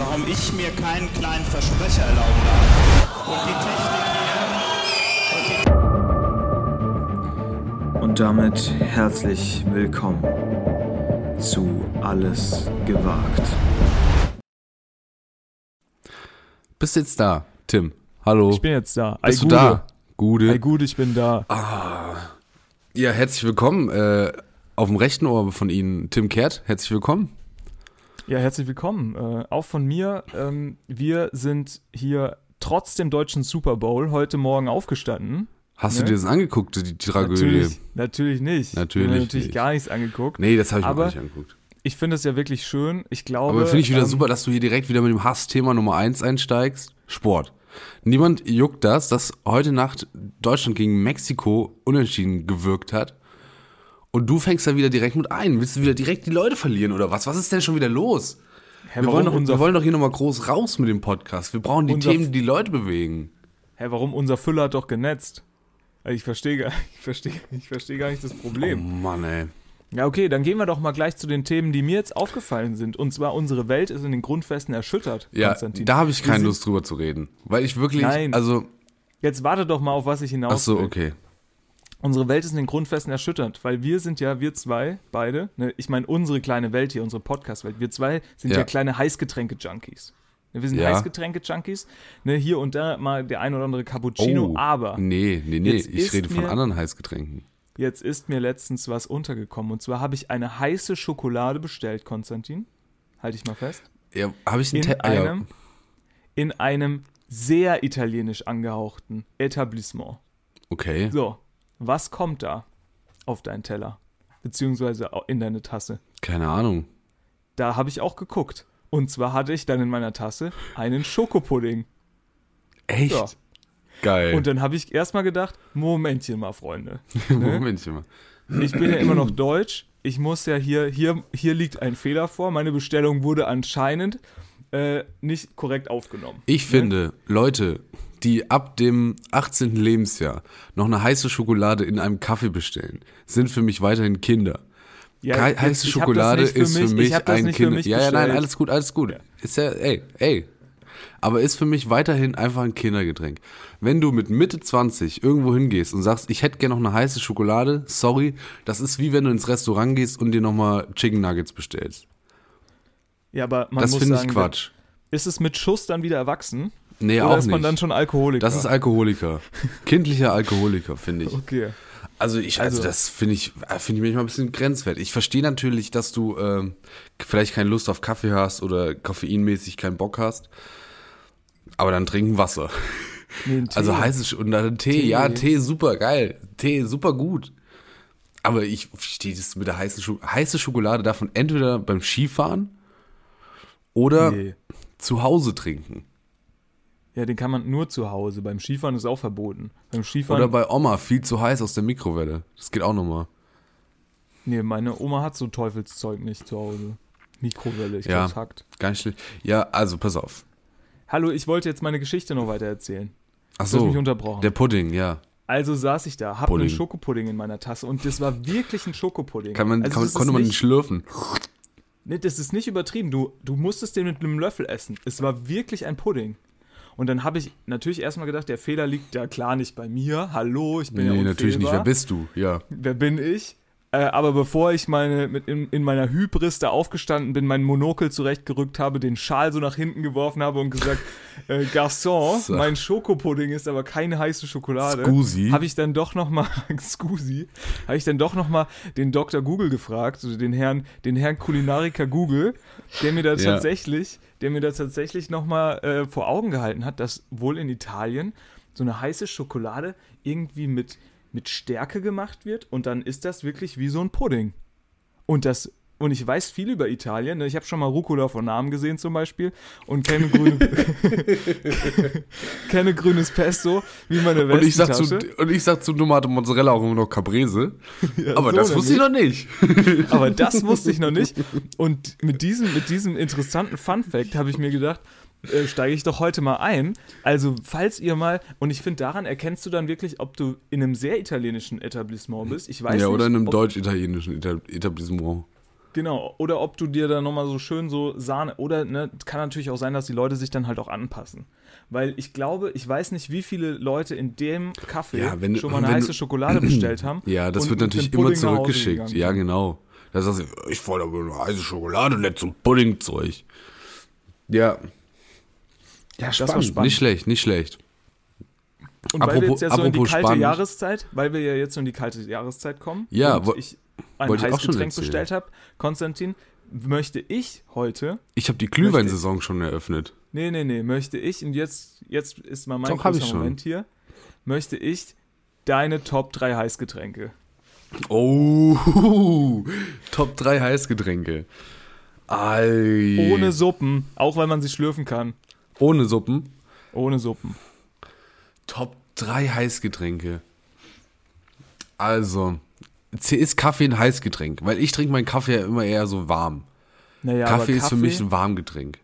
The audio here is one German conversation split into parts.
warum ich mir keinen kleinen Versprecher erlauben darf. Und die Technik hier. Und damit herzlich willkommen zu Alles gewagt. Bist jetzt da, Tim? Hallo. Ich bin jetzt da. Bist Ei, du Gude. da? Gude. Ei, gut, ich bin da. Ja, herzlich willkommen. Äh, auf dem rechten Ohr von Ihnen, Tim Kehrt. Herzlich willkommen. Ja, herzlich willkommen. Äh, auch von mir. Ähm, wir sind hier trotz dem deutschen Super Bowl heute Morgen aufgestanden. Hast Ne? du dir das angeguckt, die Tragödie? Natürlich, natürlich nicht. Natürlich Ich hab mir natürlich nicht. gar nichts angeguckt. Nee, das habe ich mir Aber gar nicht angeguckt. Ich finde es ja wirklich schön. Ich glaube. Aber finde ich wieder ähm, super, dass du hier direkt wieder mit dem Hassthema Nummer eins einsteigst. Sport. Niemand juckt das, dass heute Nacht Deutschland gegen Mexiko unentschieden gewirkt hat. Und du fängst da wieder direkt mit ein. Willst du wieder direkt die Leute verlieren oder was? Was ist denn schon wieder los? Hä, Wir wollen, doch, wir wollen doch hier nochmal groß raus mit dem Podcast. Wir brauchen die Themen, die die Leute bewegen. hä, warum unser Füller hat doch genetzt? Also Ich verstehe gar, ich verstehe, ich verstehe gar nicht das Oh Problem. Mann, ey. Ja, okay, dann gehen wir doch mal gleich zu den Themen, die mir jetzt aufgefallen sind. Und zwar, unsere Welt ist in den Grundfesten erschüttert, Ja, Konstantin. da habe ich keine Lust drüber zu reden. Weil ich wirklich, Nein. also, Jetzt warte doch mal, auf was ich hinaus ach so, will. okay. Unsere Welt ist in den Grundfesten erschüttert, weil wir sind ja, wir zwei, beide, ne, ich meine unsere kleine Welt hier, unsere Podcast-Welt, wir zwei sind ja, Ja. kleine Heißgetränke-Junkies. Ne, wir sind Ja. Heißgetränke-Junkies, ne, hier und da mal der ein oder andere Cappuccino, aber Oh, Nee, nee, nee. Jetzt Ich rede von mir- anderen Heißgetränken. jetzt ist mir letztens was untergekommen und zwar habe ich eine heiße Schokolade bestellt, Konstantin, halte ich mal fest, Ja, habe ich einen in ah, ja. einem, in einem sehr italienisch angehauchten Etablissement. Okay. So, was kommt da auf deinen Teller? Beziehungsweise in deine Tasse? Keine Ahnung. Da habe ich auch geguckt. Und zwar hatte ich dann in meiner Tasse einen Schokopudding. Echt? Ja. Geil. Und dann habe ich erstmal gedacht, Momentchen mal, Freunde. ne? Momentchen mal. Ich bin ja immer noch deutsch. Ich muss ja hier, hier, hier liegt ein Fehler vor. Meine Bestellung wurde anscheinend äh, nicht korrekt aufgenommen. Ich finde, Leute, die ab dem 18. Lebensjahr noch eine heiße Schokolade in einem Kaffee bestellen, sind für mich weiterhin Kinder. Ja, heiße ich Schokolade für ist für mich- mich ich ein Kind. Ja, ja, nein, alles gut, alles gut. Ist ja, ey, ey. Aber ist für mich weiterhin einfach ein Kindergetränk. Wenn du mit Mitte 20 irgendwo hingehst und sagst, ich hätte gerne noch eine heiße Schokolade, sorry, das ist wie wenn du ins Restaurant gehst und dir nochmal Chicken Nuggets bestellst. Ja, aber man das muss finde ich sagen, Quatsch. Ist es mit Schuss dann wieder erwachsen? Nee, Oder auch ist man nicht. dann schon Alkoholiker? das ist Alkoholiker. Kindlicher Alkoholiker, finde ich. Okay. Also ich, also, Also- das finde ich, finde ich manchmal ein bisschen grenzwertig. Ich verstehe natürlich, dass du ähm, vielleicht keine Lust auf Kaffee hast oder koffeinmäßig keinen Bock hast. Aber dann trinken Wasser. Nee, ein Tee. Also heißes und dann Tee, Tee. ja, Tee super geil. Tee super gut. Aber ich verstehe das mit der heißen Scho heiße Schokolade davon entweder beim Skifahren oder Nee. zu Hause trinken. Ja, den kann man nur zu Hause. Beim Skifahren ist auch verboten. Beim Skifahren. Oder bei Oma viel zu heiß aus der Mikrowelle. Das geht auch nochmal. nee, meine Oma hat so Teufelszeug nicht zu Hause. Mikrowelle, ich Ja. glaube, es hackt. Nicht schlecht. Ja, also pass auf. Hallo, ich wollte jetzt meine Geschichte noch weiter erzählen. Ach Du hast so, mich unterbrochen. der Pudding, ja. Also saß ich da, hab einen Pudding. Schokopudding in meiner Tasse und das war wirklich ein Schokopudding. Kann man, also kann, konnte man nicht, nicht schlürfen. Nee, das ist nicht übertrieben. Du, du musstest den mit einem Löffel essen. Es war wirklich ein Pudding. Und dann habe ich natürlich erstmal gedacht, der Fehler liegt ja klar nicht bei mir. Hallo, ich bin ja Nee, unfehlbar. natürlich nicht. Wer bist du? Ja. Wer bin ich? Äh, aber bevor ich meine mit in, in meiner Hybris da aufgestanden bin, meinen Monokel zurechtgerückt habe, den Schal so nach hinten geworfen habe und gesagt, äh, Garçon, So. mein Schokopudding ist aber keine heiße Schokolade. Scusi. Habe ich dann doch noch mal, Scusi, habe ich dann doch noch mal den Dr. Google gefragt, also den Herrn, den Herrn Kulinariker Google, der mir da Ja. tatsächlich, der mir da tatsächlich noch mal äh, vor Augen gehalten hat, dass wohl in Italien so eine heiße Schokolade irgendwie mit, mit Stärke gemacht wird und dann ist das wirklich wie so ein Pudding. Und das und ich weiß viel über Italien. ne? Ich habe schon mal Rucola von Namen gesehen zum Beispiel und kenne, grüne, kenne grünes Pesto wie meine Und ich, sag zu, Westentasche. und ich sag zu Tomate Mozzarella auch immer noch Caprese. Aber so das wusste ich noch nicht. Aber das wusste ich noch nicht. Und mit diesem, mit diesem interessanten Fun-Fact habe ich mir gedacht, äh, steige ich doch heute mal ein. Also, falls ihr mal, und ich finde, daran erkennst du dann wirklich, ob du in einem sehr italienischen Etablissement bist. Ich weiß ja, nicht, oder in einem deutsch-italienischen Eta- Etablissement. Genau, oder ob du dir da nochmal so schön so Sahne, oder ne, kann natürlich auch sein, dass die Leute sich dann halt auch anpassen. Weil ich glaube, ich weiß nicht, wie viele Leute in dem Kaffee Ja, wenn schon mal eine du- heiße Schokolade bestellt haben. Ja, das und wird natürlich immer zurückgeschickt. Ja, genau. Da sagst du, ich wollte aber eine heiße Schokolade, nicht so Puddingzeug. Ja. Ja, war spannend. spannend. Nicht schlecht, nicht schlecht. Und weil wir Apropos- jetzt ja so in die apropos kalte spannend. Jahreszeit, weil wir ja jetzt so in die kalte Jahreszeit kommen Ja, und ich ein wollte ich auch schon Heißgetränk erzählen. bestellt habe, Konstantin, möchte ich heute, Ich habe die Glühweinsaison schon eröffnet. nee, nee, nee, möchte ich, und jetzt, jetzt ist mal mein Doch, großer schon. Moment hier, möchte ich deine Top 3 Heißgetränke. Oh, Top 3 Heißgetränke. Ei. Ohne Suppen, auch weil man sie schlürfen kann. Ohne Suppen. Ohne Suppen. Top 3 Heißgetränke. Also, ist Kaffee ein Heißgetränk? Weil ich trinke meinen Kaffee ja immer eher so warm. Naja, Kaffee ist für mich ein Warmgetränk.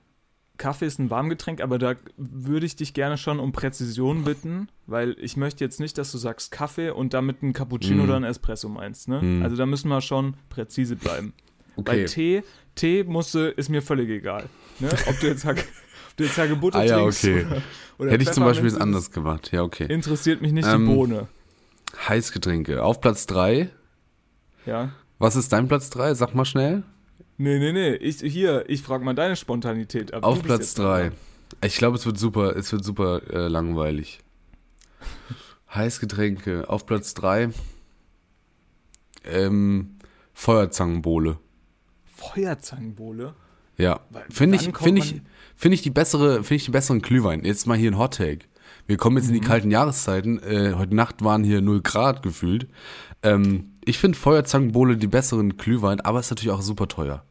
Kaffee ist ein Warmgetränk, aber da würde ich dich gerne schon um Präzision bitten, weil ich möchte jetzt nicht, dass du sagst Kaffee und damit ein Cappuccino Mm. oder ein Espresso meinst. Ne? Mm. Also da müssen wir schon präzise bleiben. Bei Okay. Tee, Tee musste, ist mir völlig egal. Ne? Ob du jetzt, ob du jetzt Hagebutte Ah ja, okay. oder, oder Hätte ich zum Beispiel jetzt anders gemacht. Ja, okay. Interessiert mich nicht Ähm, die Bohne. Heißgetränke. Auf Platz 3. Ja. Was ist dein Platz 3? Sag mal schnell. Nee, nee, nee. Ich, hier, ich frage mal deine Spontanität ab. Auf Platz jetzt 3. dran. Ich glaube, es wird super, es wird super äh, langweilig. Heißgetränke. Auf Platz 3. Ähm, Feuerzangenbowle. Feuerzangenbowle. Ja. Finde ich, finde ich, finde ich die bessere, finde ich die besseren Glühwein. Jetzt mal hier ein Hot Take. Wir kommen jetzt in die Mhm. kalten Jahreszeiten. Äh, heute Nacht waren hier 0 Grad gefühlt. Ähm, ich finde Feuerzangenbowle die besseren Glühwein, aber ist natürlich auch super teuer.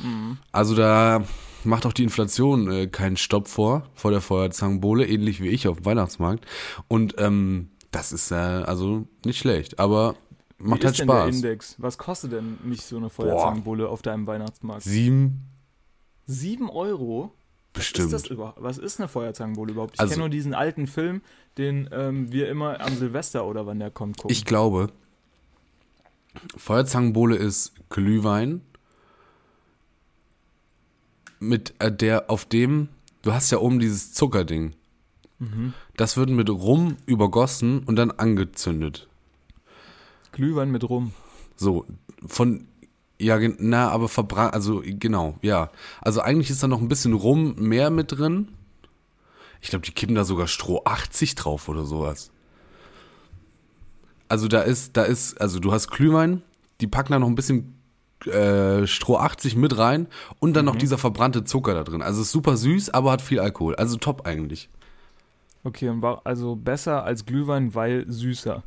Mhm. Also da macht auch die Inflation äh, keinen Stopp vor, vor der Feuerzangenbowle, ähnlich wie ich auf dem Weihnachtsmarkt. Und ähm, das ist äh, also nicht schlecht, aber macht Wie halt ist denn der Spaß. Index? Was kostet denn nicht so eine Feuerzangenbowle auf deinem Weihnachtsmarkt? Sieben, Sieben Euro? bestimmt. Ist das überhaupt? Was ist eine Feuerzangenbowle überhaupt? Ich Also- kenne nur diesen alten Film, den ähm, wir immer am Silvester oder wann der kommt gucken. Ich glaube, Feuerzangenbowle ist Glühwein mit äh, der auf dem du hast ja oben dieses Zuckerding. Das wird mit Rum übergossen und dann angezündet. Glühwein mit Rum. So von ja na aber verbrannt also genau ja also eigentlich ist da noch ein bisschen Rum mehr mit drin. Ich glaube die kippen da sogar Stroh 80 drauf oder sowas. Also da ist, da ist, also du hast Glühwein, die packen da noch ein bisschen äh, Stroh 80 mit rein und dann noch dieser verbrannte Zucker da drin. Also ist super süß, aber hat viel Alkohol. Also top eigentlich. Okay, und war also besser als Glühwein, weil süßer.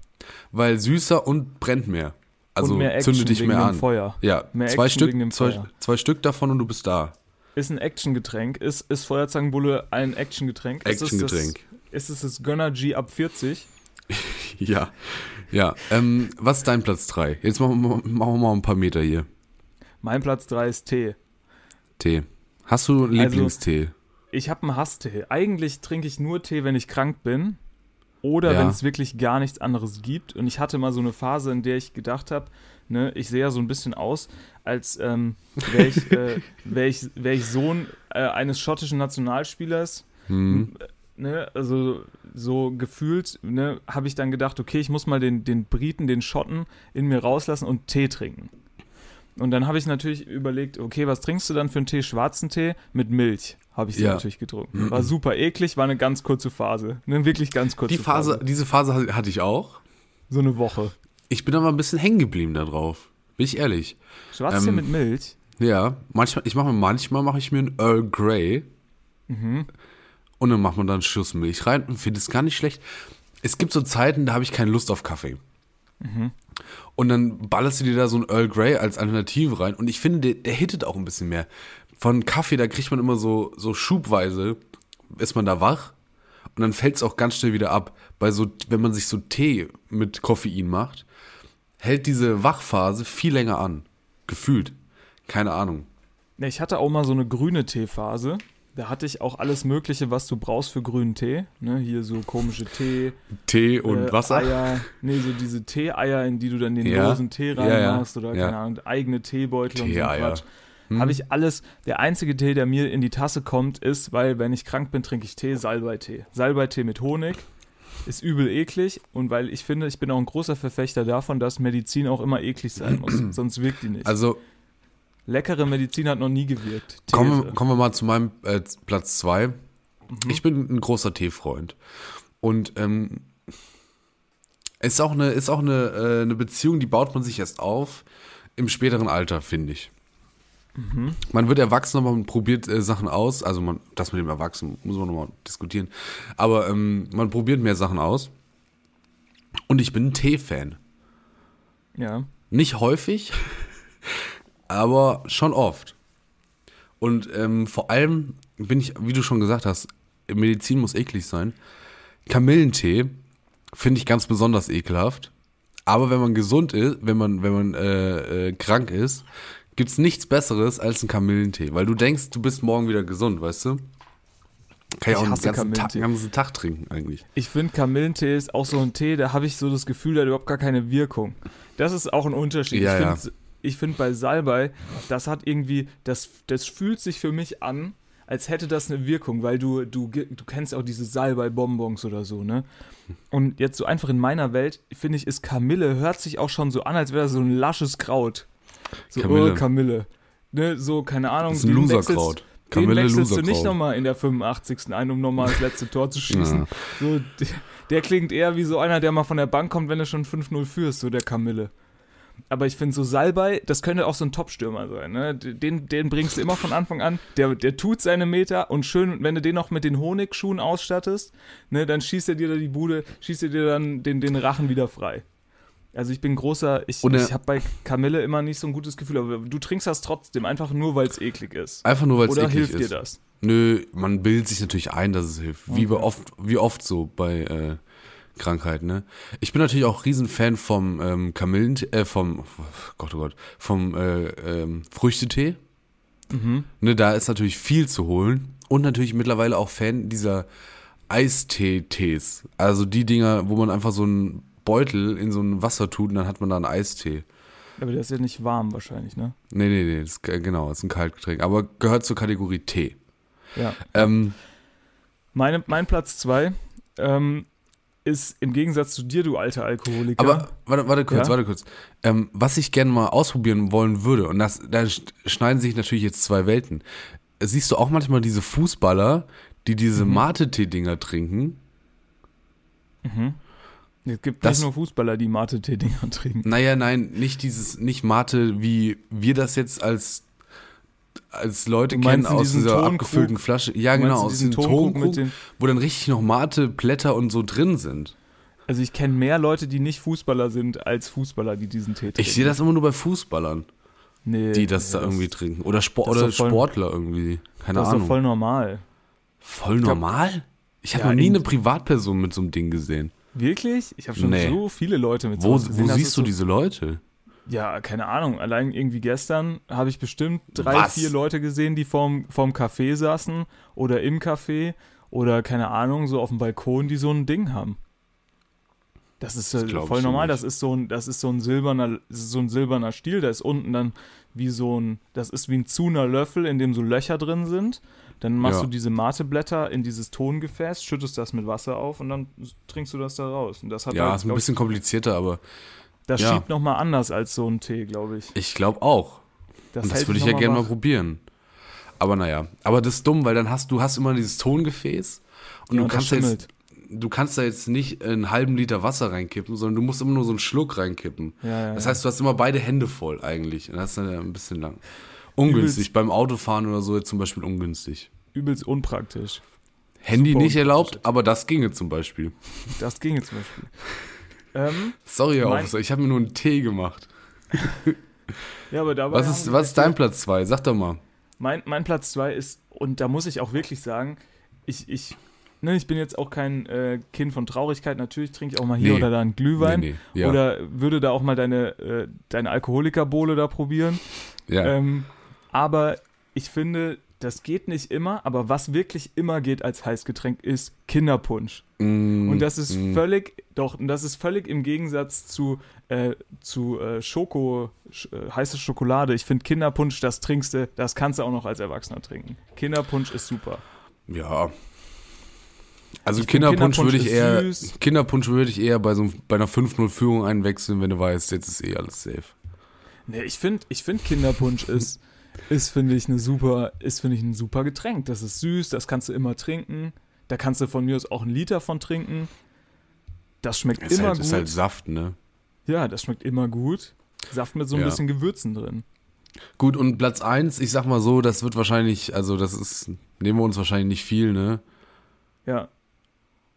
Weil süßer und brennt mehr. Also und mehr Action zünde dich mehr dem an. Feuer. Ja, Mehr zwei Action Stück, wegen dem zwei, zwei Stück davon und du bist da. Ist ein Actiongetränk? Ist, ist Feuerzangenbowle ein Actiongetränk? Actiongetränk. Das, ist es das Gönner G ab 40? Ja, ja. Ähm, was ist dein Platz 3? Jetzt machen wir, machen wir mal ein paar Meter hier. Mein Platz 3 ist Tee. Tee. Hast du einen Also- Lieblingstee? Ich habe einen Hasstee. Eigentlich trinke ich nur Tee, wenn ich krank bin. Oder Ja. wenn es wirklich gar nichts anderes gibt. Und ich hatte mal so eine Phase, in der ich gedacht habe, ne, ich sehe ja so ein bisschen aus, als ähm, wäre ich, äh, wär ich, wär ich Sohn äh, eines schottischen Nationalspielers. Hm. Ne, also so gefühlt ne, habe ich dann gedacht, okay, ich muss mal den, den Briten, den Schotten in mir rauslassen und Tee trinken. Und dann habe ich natürlich überlegt, okay, was trinkst du dann für einen Tee? Schwarzen Tee mit Milch habe ich sie Ja. natürlich getrunken. War super eklig, war eine ganz kurze Phase. Eine wirklich ganz kurze Die Phase, diese Phase hatte ich auch. So eine Woche. Ich bin aber ein bisschen hängen geblieben da drauf. Bin ich ehrlich. Schwarzen Tee Ähm, mit Milch? Ja, manchmal, ich mache manchmal mache ich mir einen Earl Grey Mhm. und dann macht man da einen Schuss Milch rein und finde es gar nicht schlecht. Es gibt so Zeiten, da habe ich keine Lust auf Kaffee. Mhm. Und dann ballerst du dir da so einen Earl Grey als Alternative rein und ich finde, der, der hittet auch ein bisschen mehr. Von Kaffee, da kriegt man immer so, so schubweise, ist man da wach und dann fällt es auch ganz schnell wieder ab. Bei so, wenn man sich so Tee mit Koffein macht, hält diese Wachphase viel länger an. Gefühlt. Keine Ahnung. Ich hatte auch mal so eine grüne Teephase. Da hatte ich auch alles Mögliche, was du brauchst für grünen Tee. Ne, hier so komische Tee. Tee und äh, Wasser. Eier. Nee, so diese Tee-Eier, in die du dann den Ja. losen Tee Ja, ja. reinmachst oder Ja. keine Ahnung, eigene Teebeutel und so. Quatsch. Hm. Habe ich alles. Der einzige Tee, der mir in die Tasse kommt, ist, weil wenn ich krank bin, trinke ich Tee, Salbeitee. Salbeitee mit Honig ist übel eklig und weil ich finde, ich bin auch ein großer Verfechter davon, dass Medizin auch immer eklig sein muss, sonst wirkt die nicht. Also Leckere Medizin hat noch nie gewirkt. kommen kommen wir mal zu meinem äh, Platz zwei. Mhm. Ich bin ein großer Teefreund. Und ähm, ist auch eine, ist auch eine, äh, eine Beziehung, die baut man sich erst auf im späteren Alter, finde ich. Mhm. Man wird erwachsen, aber man probiert äh, Sachen aus. Also man, das mit dem Erwachsenen muss man nochmal diskutieren. Aber ähm, man probiert mehr Sachen aus. Und ich bin ein Tee-Fan. Ja. Nicht häufig, aber schon oft. Und ähm, vor allem bin ich, wie du schon gesagt hast, Medizin muss eklig sein. Kamillentee finde ich ganz besonders ekelhaft. Aber wenn man gesund ist, wenn man, wenn man äh, äh, krank ist, gibt's nichts Besseres als ein Kamillentee. Weil du denkst, du bist morgen wieder gesund, weißt du? Kann ich, Ich auch den ganzen, Tag, ganzen Tag trinken eigentlich. Ich finde, Kamillentee ist auch so ein Tee, da habe ich so das Gefühl, der hat überhaupt gar keine Wirkung. Das ist auch ein Unterschied. Ja, ich ja. finde find bei Salbei, das hat irgendwie, das, das fühlt sich für mich an, als hätte das eine Wirkung, weil du, du, du kennst auch diese Salbei-Bonbons oder so, ne? Und jetzt so einfach in meiner Welt, finde ich, ist Kamille, hört sich auch schon so an, als wäre das so ein lasches Kraut. So, Kamille. oh, Kamille. Ne, so, keine Ahnung. Das ist ein den Loserkraut. wechselst- Den Kamille wechselst du nicht Loserkraut. nochmal in der 85. ein, um nochmal das letzte Tor zu schießen. Ja. So, der, der klingt eher wie so einer, der mal von der Bank kommt, wenn du schon 5-0 führst, so der Kamille. Aber ich finde so Salbei, das könnte auch so ein Top-Stürmer sein. Ne? Den, den bringst du immer von Anfang an. Der, der tut seine Meter und schön, wenn du den noch mit den Honigschuhen ausstattest, ne, dann schießt er dir da die Bude, schießt er dir dann den, den Rachen wieder frei. Also ich bin großer, ich, ich habe bei Kamille immer nicht so ein gutes Gefühl, aber du trinkst das trotzdem, einfach nur, weil es eklig ist. Einfach nur, weil es Oder eklig hilft ist. dir das? Nö, man bildet sich natürlich ein, dass es hilft. Wie, Okay. oft, wie oft so bei äh, Krankheiten, ne? Ich bin natürlich auch Riesenfan vom ähm, Kamillen, äh, vom, oh Gott, oh Gott, vom äh, ähm, Früchtetee. Mhm. Ne, da ist natürlich viel zu holen. Und natürlich mittlerweile auch Fan dieser Eistee-Tees. Also die Dinger, wo man einfach so einen Beutel in so ein Wasser tut und dann hat man da einen Eistee. Aber der ist ja nicht warm wahrscheinlich, ne? Nee, nee, nee, ist, äh, genau, das ist ein Kaltgetränk. Aber gehört zur Kategorie Tee. Ja. Ähm, Meine, mein Platz zwei ähm, ist im Gegensatz zu dir, du alter Alkoholiker. Aber warte, warte kurz, Ja? warte kurz. Ähm, was ich gerne mal ausprobieren wollen würde, und das, da sch- schneiden sich natürlich jetzt zwei Welten. Siehst du auch manchmal diese Fußballer, die diese Mhm. Mate-Tee-Dinger trinken? Es gibt das- nicht nur Fußballer, die Mate-Tee-Dinger trinken. Naja, nein, nicht dieses, nicht Mate, wie wir das jetzt als als Leute kennen aus dieser Tonkrug? abgefüllten Flasche. Ja, genau, aus diesem Tonkrug wo dann richtig noch Mate, Blätter und so drin sind. Also ich kenne mehr Leute, die nicht Fußballer sind, als Fußballer, die diesen Tee trinken. Ich sehe das immer nur bei Fußballern, nee, die das nee, da irgendwie trinken. Oder, Sport, das ist oder voll- Sportler irgendwie. Keine Das ist Ahnung. doch voll normal. Voll normal? Ich habe Ja, noch nie in- eine Privatperson mit so einem Ding gesehen. Wirklich? Ich habe schon Nee. so viele Leute mit Wo, gesehen. wo siehst du so, diese Leute? Ja, keine Ahnung. Allein irgendwie gestern habe ich bestimmt drei, Was? vier Leute gesehen, die vorm, vorm Café saßen oder im Café oder keine Ahnung, so auf dem Balkon, die so ein Ding haben. Das ist äh, Das voll normal. Das ist so ein, das ist so ein silberner, so ein silberner Stiel. Da ist unten dann wie so ein, das ist wie ein Zuner Löffel, in dem so Löcher drin sind. Dann machst Ja. du diese Mateblätter in dieses Tongefäß, schüttest das mit Wasser auf und dann trinkst du das da raus. Und das hat Ja, halt, ist ein bisschen komplizierter, aber das ja. schiebt nochmal anders als so ein Tee, glaube ich. ich glaube auch. Das, Und das würde ich ja gerne mal probieren. Aber naja, aber das ist dumm, weil dann hast du hast immer dieses Tongefäß und Ja, du kannst da jetzt, du kannst da jetzt nicht einen halben Liter Wasser reinkippen, sondern du musst immer nur so einen Schluck reinkippen. Ja, ja, Das heißt, du hast immer beide Hände voll eigentlich. Und das ist dann ja ein bisschen lang. Ungünstig. Übelst- Beim Autofahren oder so jetzt zum Beispiel ungünstig. Übelst unpraktisch. Handy Super nicht erlaubt, aber das ginge zum Beispiel. Das ginge zum Beispiel. ähm, Sorry, Herr Officer, ich habe mir nur einen Tee gemacht. ja, aber dabei. Was ist, was ist dein Platz 2? Sag doch mal. Mein, mein Platz 2 ist, und da muss ich auch wirklich sagen, ich, ich, ne, ich bin jetzt auch kein äh, Kind von Traurigkeit. Natürlich trinke ich auch mal hier Nee. oder da einen Glühwein. Nee, nee, ja. Oder würde da auch mal deine, äh, deine Alkoholikerbowle da probieren. Ja. Ähm, aber ich finde, das geht nicht immer, aber was wirklich immer geht als Heißgetränk ist Kinderpunsch. Mm, Und das ist mm. völlig, doch, und das ist völlig im Gegensatz zu, äh, zu äh, Schoko, sch, äh, heiße Schokolade. Ich finde Kinderpunsch, das trinkst du, das kannst du auch noch als Erwachsener trinken. Kinderpunsch ist super. Ja. Also Ich Kinderpunsch würde ich eher süß. Kinderpunsch würde ich eher bei so bei einer 5-0 Führung einwechseln, wenn du weißt, jetzt ist eh alles safe. Nee, ich finde, ich find Kinderpunsch ist, ist finde ich, eine super, ist, finde ich, ein super Getränk. Das ist süß, das kannst du immer trinken. Da kannst du von mir aus auch einen Liter von trinken. Das schmeckt Ist immer halt, gut. ist halt Saft, ne? ja, das schmeckt immer gut. Saft mit so ein Ja. bisschen Gewürzen drin. Gut, und Platz 1, ich sag mal so, das wird wahrscheinlich, also das ist, nehmen wir uns wahrscheinlich nicht viel, ne? Ja.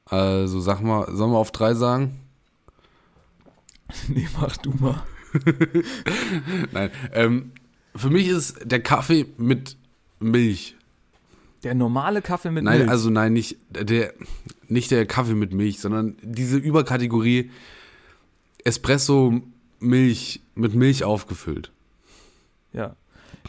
Also sag mal, sollen wir auf drei sagen? Nee, mach du mal. Nein. Ähm, für mich ist der Kaffee mit Milch. Der normale Kaffee mit Nein, Milch. also nein, nicht der, nicht der Kaffee mit Milch, sondern diese Überkategorie Espresso Milch mit Milch aufgefüllt. ja.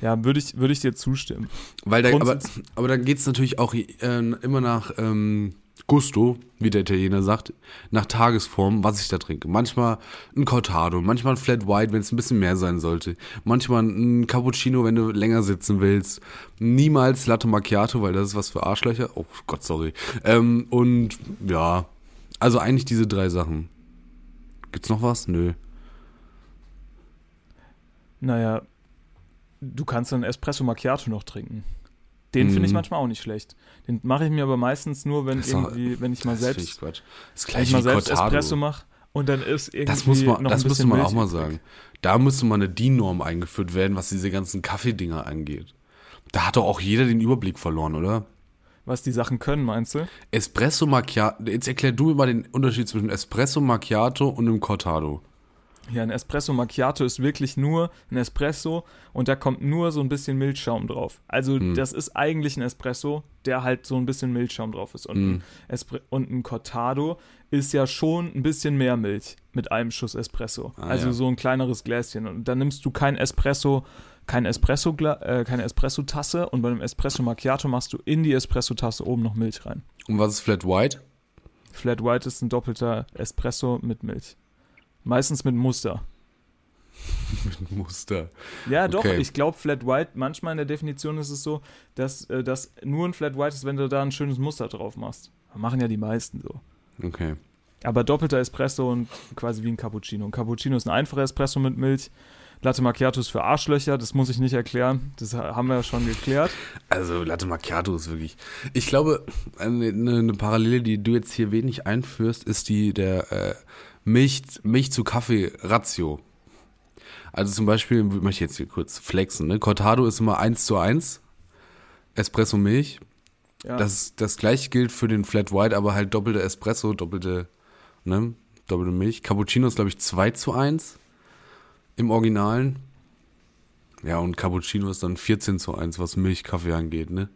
Ja, würde ich, würde ich dir zustimmen. Weil da, aber, aber dann geht es natürlich auch äh, immer nach ähm, Gusto, wie der Italiener sagt, nach Tagesform, was ich da trinke. Manchmal ein Cortado, manchmal ein Flat White, wenn es ein bisschen mehr sein sollte. Manchmal ein Cappuccino, wenn du länger sitzen willst. Niemals Latte Macchiato, weil das ist was für Arschlöcher. Oh Gott, sorry. Ähm, und ja, also eigentlich diese drei Sachen. Gibt's noch was? Nö. Naja, du kannst dann Espresso Macchiato noch trinken. Den finde ich Mhm. manchmal auch nicht schlecht. Den mache ich mir aber meistens nur, wenn Das irgendwie, wenn ich mal Das finde ich selbst, Quatsch. Das ist wenn ich gleich mal selbst Cortado. Espresso mache und dann ist irgendwie Das muss man, noch das ein müsste bisschen man Milch auch mal sagen. Da müsste mal eine DIN-Norm eingeführt werden, was diese ganzen Kaffeedinger angeht. Da hat doch auch jeder den Überblick verloren, oder? Was die Sachen können, meinst du? Espresso Macchiato. Jetzt erklär du mir mal den Unterschied zwischen Espresso Macchiato und einem Cortado. Ja, ein Espresso Macchiato ist wirklich nur ein Espresso und da kommt nur so ein bisschen Milchschaum drauf. Also Hm. das ist eigentlich ein Espresso, der halt so ein bisschen Milchschaum drauf ist. Und, Hm. ein, Espre und ein Cortado ist ja schon ein bisschen mehr Milch mit einem Schuss Espresso. Ah, also ja. so ein kleineres Gläschen. Und dann nimmst du kein Espresso, kein Espresso, äh, keine Espresso-Tasse und bei einem Espresso Macchiato machst du in die Espresso-Tasse oben noch Milch rein. Und was ist Flat White? Flat White ist ein doppelter Espresso mit Milch. Meistens mit Muster. Muster. Ja, doch, Okay. ich glaube, Flat White, manchmal in der Definition ist es so, dass äh, das nur ein Flat White ist, wenn du da ein schönes Muster drauf machst. Machen ja die meisten so. Okay. Aber doppelter Espresso und quasi wie ein Cappuccino. Ein Cappuccino ist ein einfacher Espresso mit Milch. Latte Macchiato ist für Arschlöcher, das muss ich nicht erklären. Das ha- haben wir ja schon geklärt. Also Latte Macchiato ist wirklich. Ich glaube, eine, eine, eine Parallele, die du jetzt hier wenig einführst, ist die der äh, Milch, Milch zu Kaffee Ratio. Also zum Beispiel, möchte ich jetzt hier kurz flexen, ne? Cortado ist immer 1 zu 1. Espresso Milch. Ja. Das, das gleiche gilt für den Flat White, aber halt doppelte Espresso, doppelte, ne? Doppelte Milch. Cappuccino ist, glaube ich, 2 zu 1 im Originalen. Ja, und Cappuccino ist dann 14 zu 1, was Milch, Kaffee angeht, ne?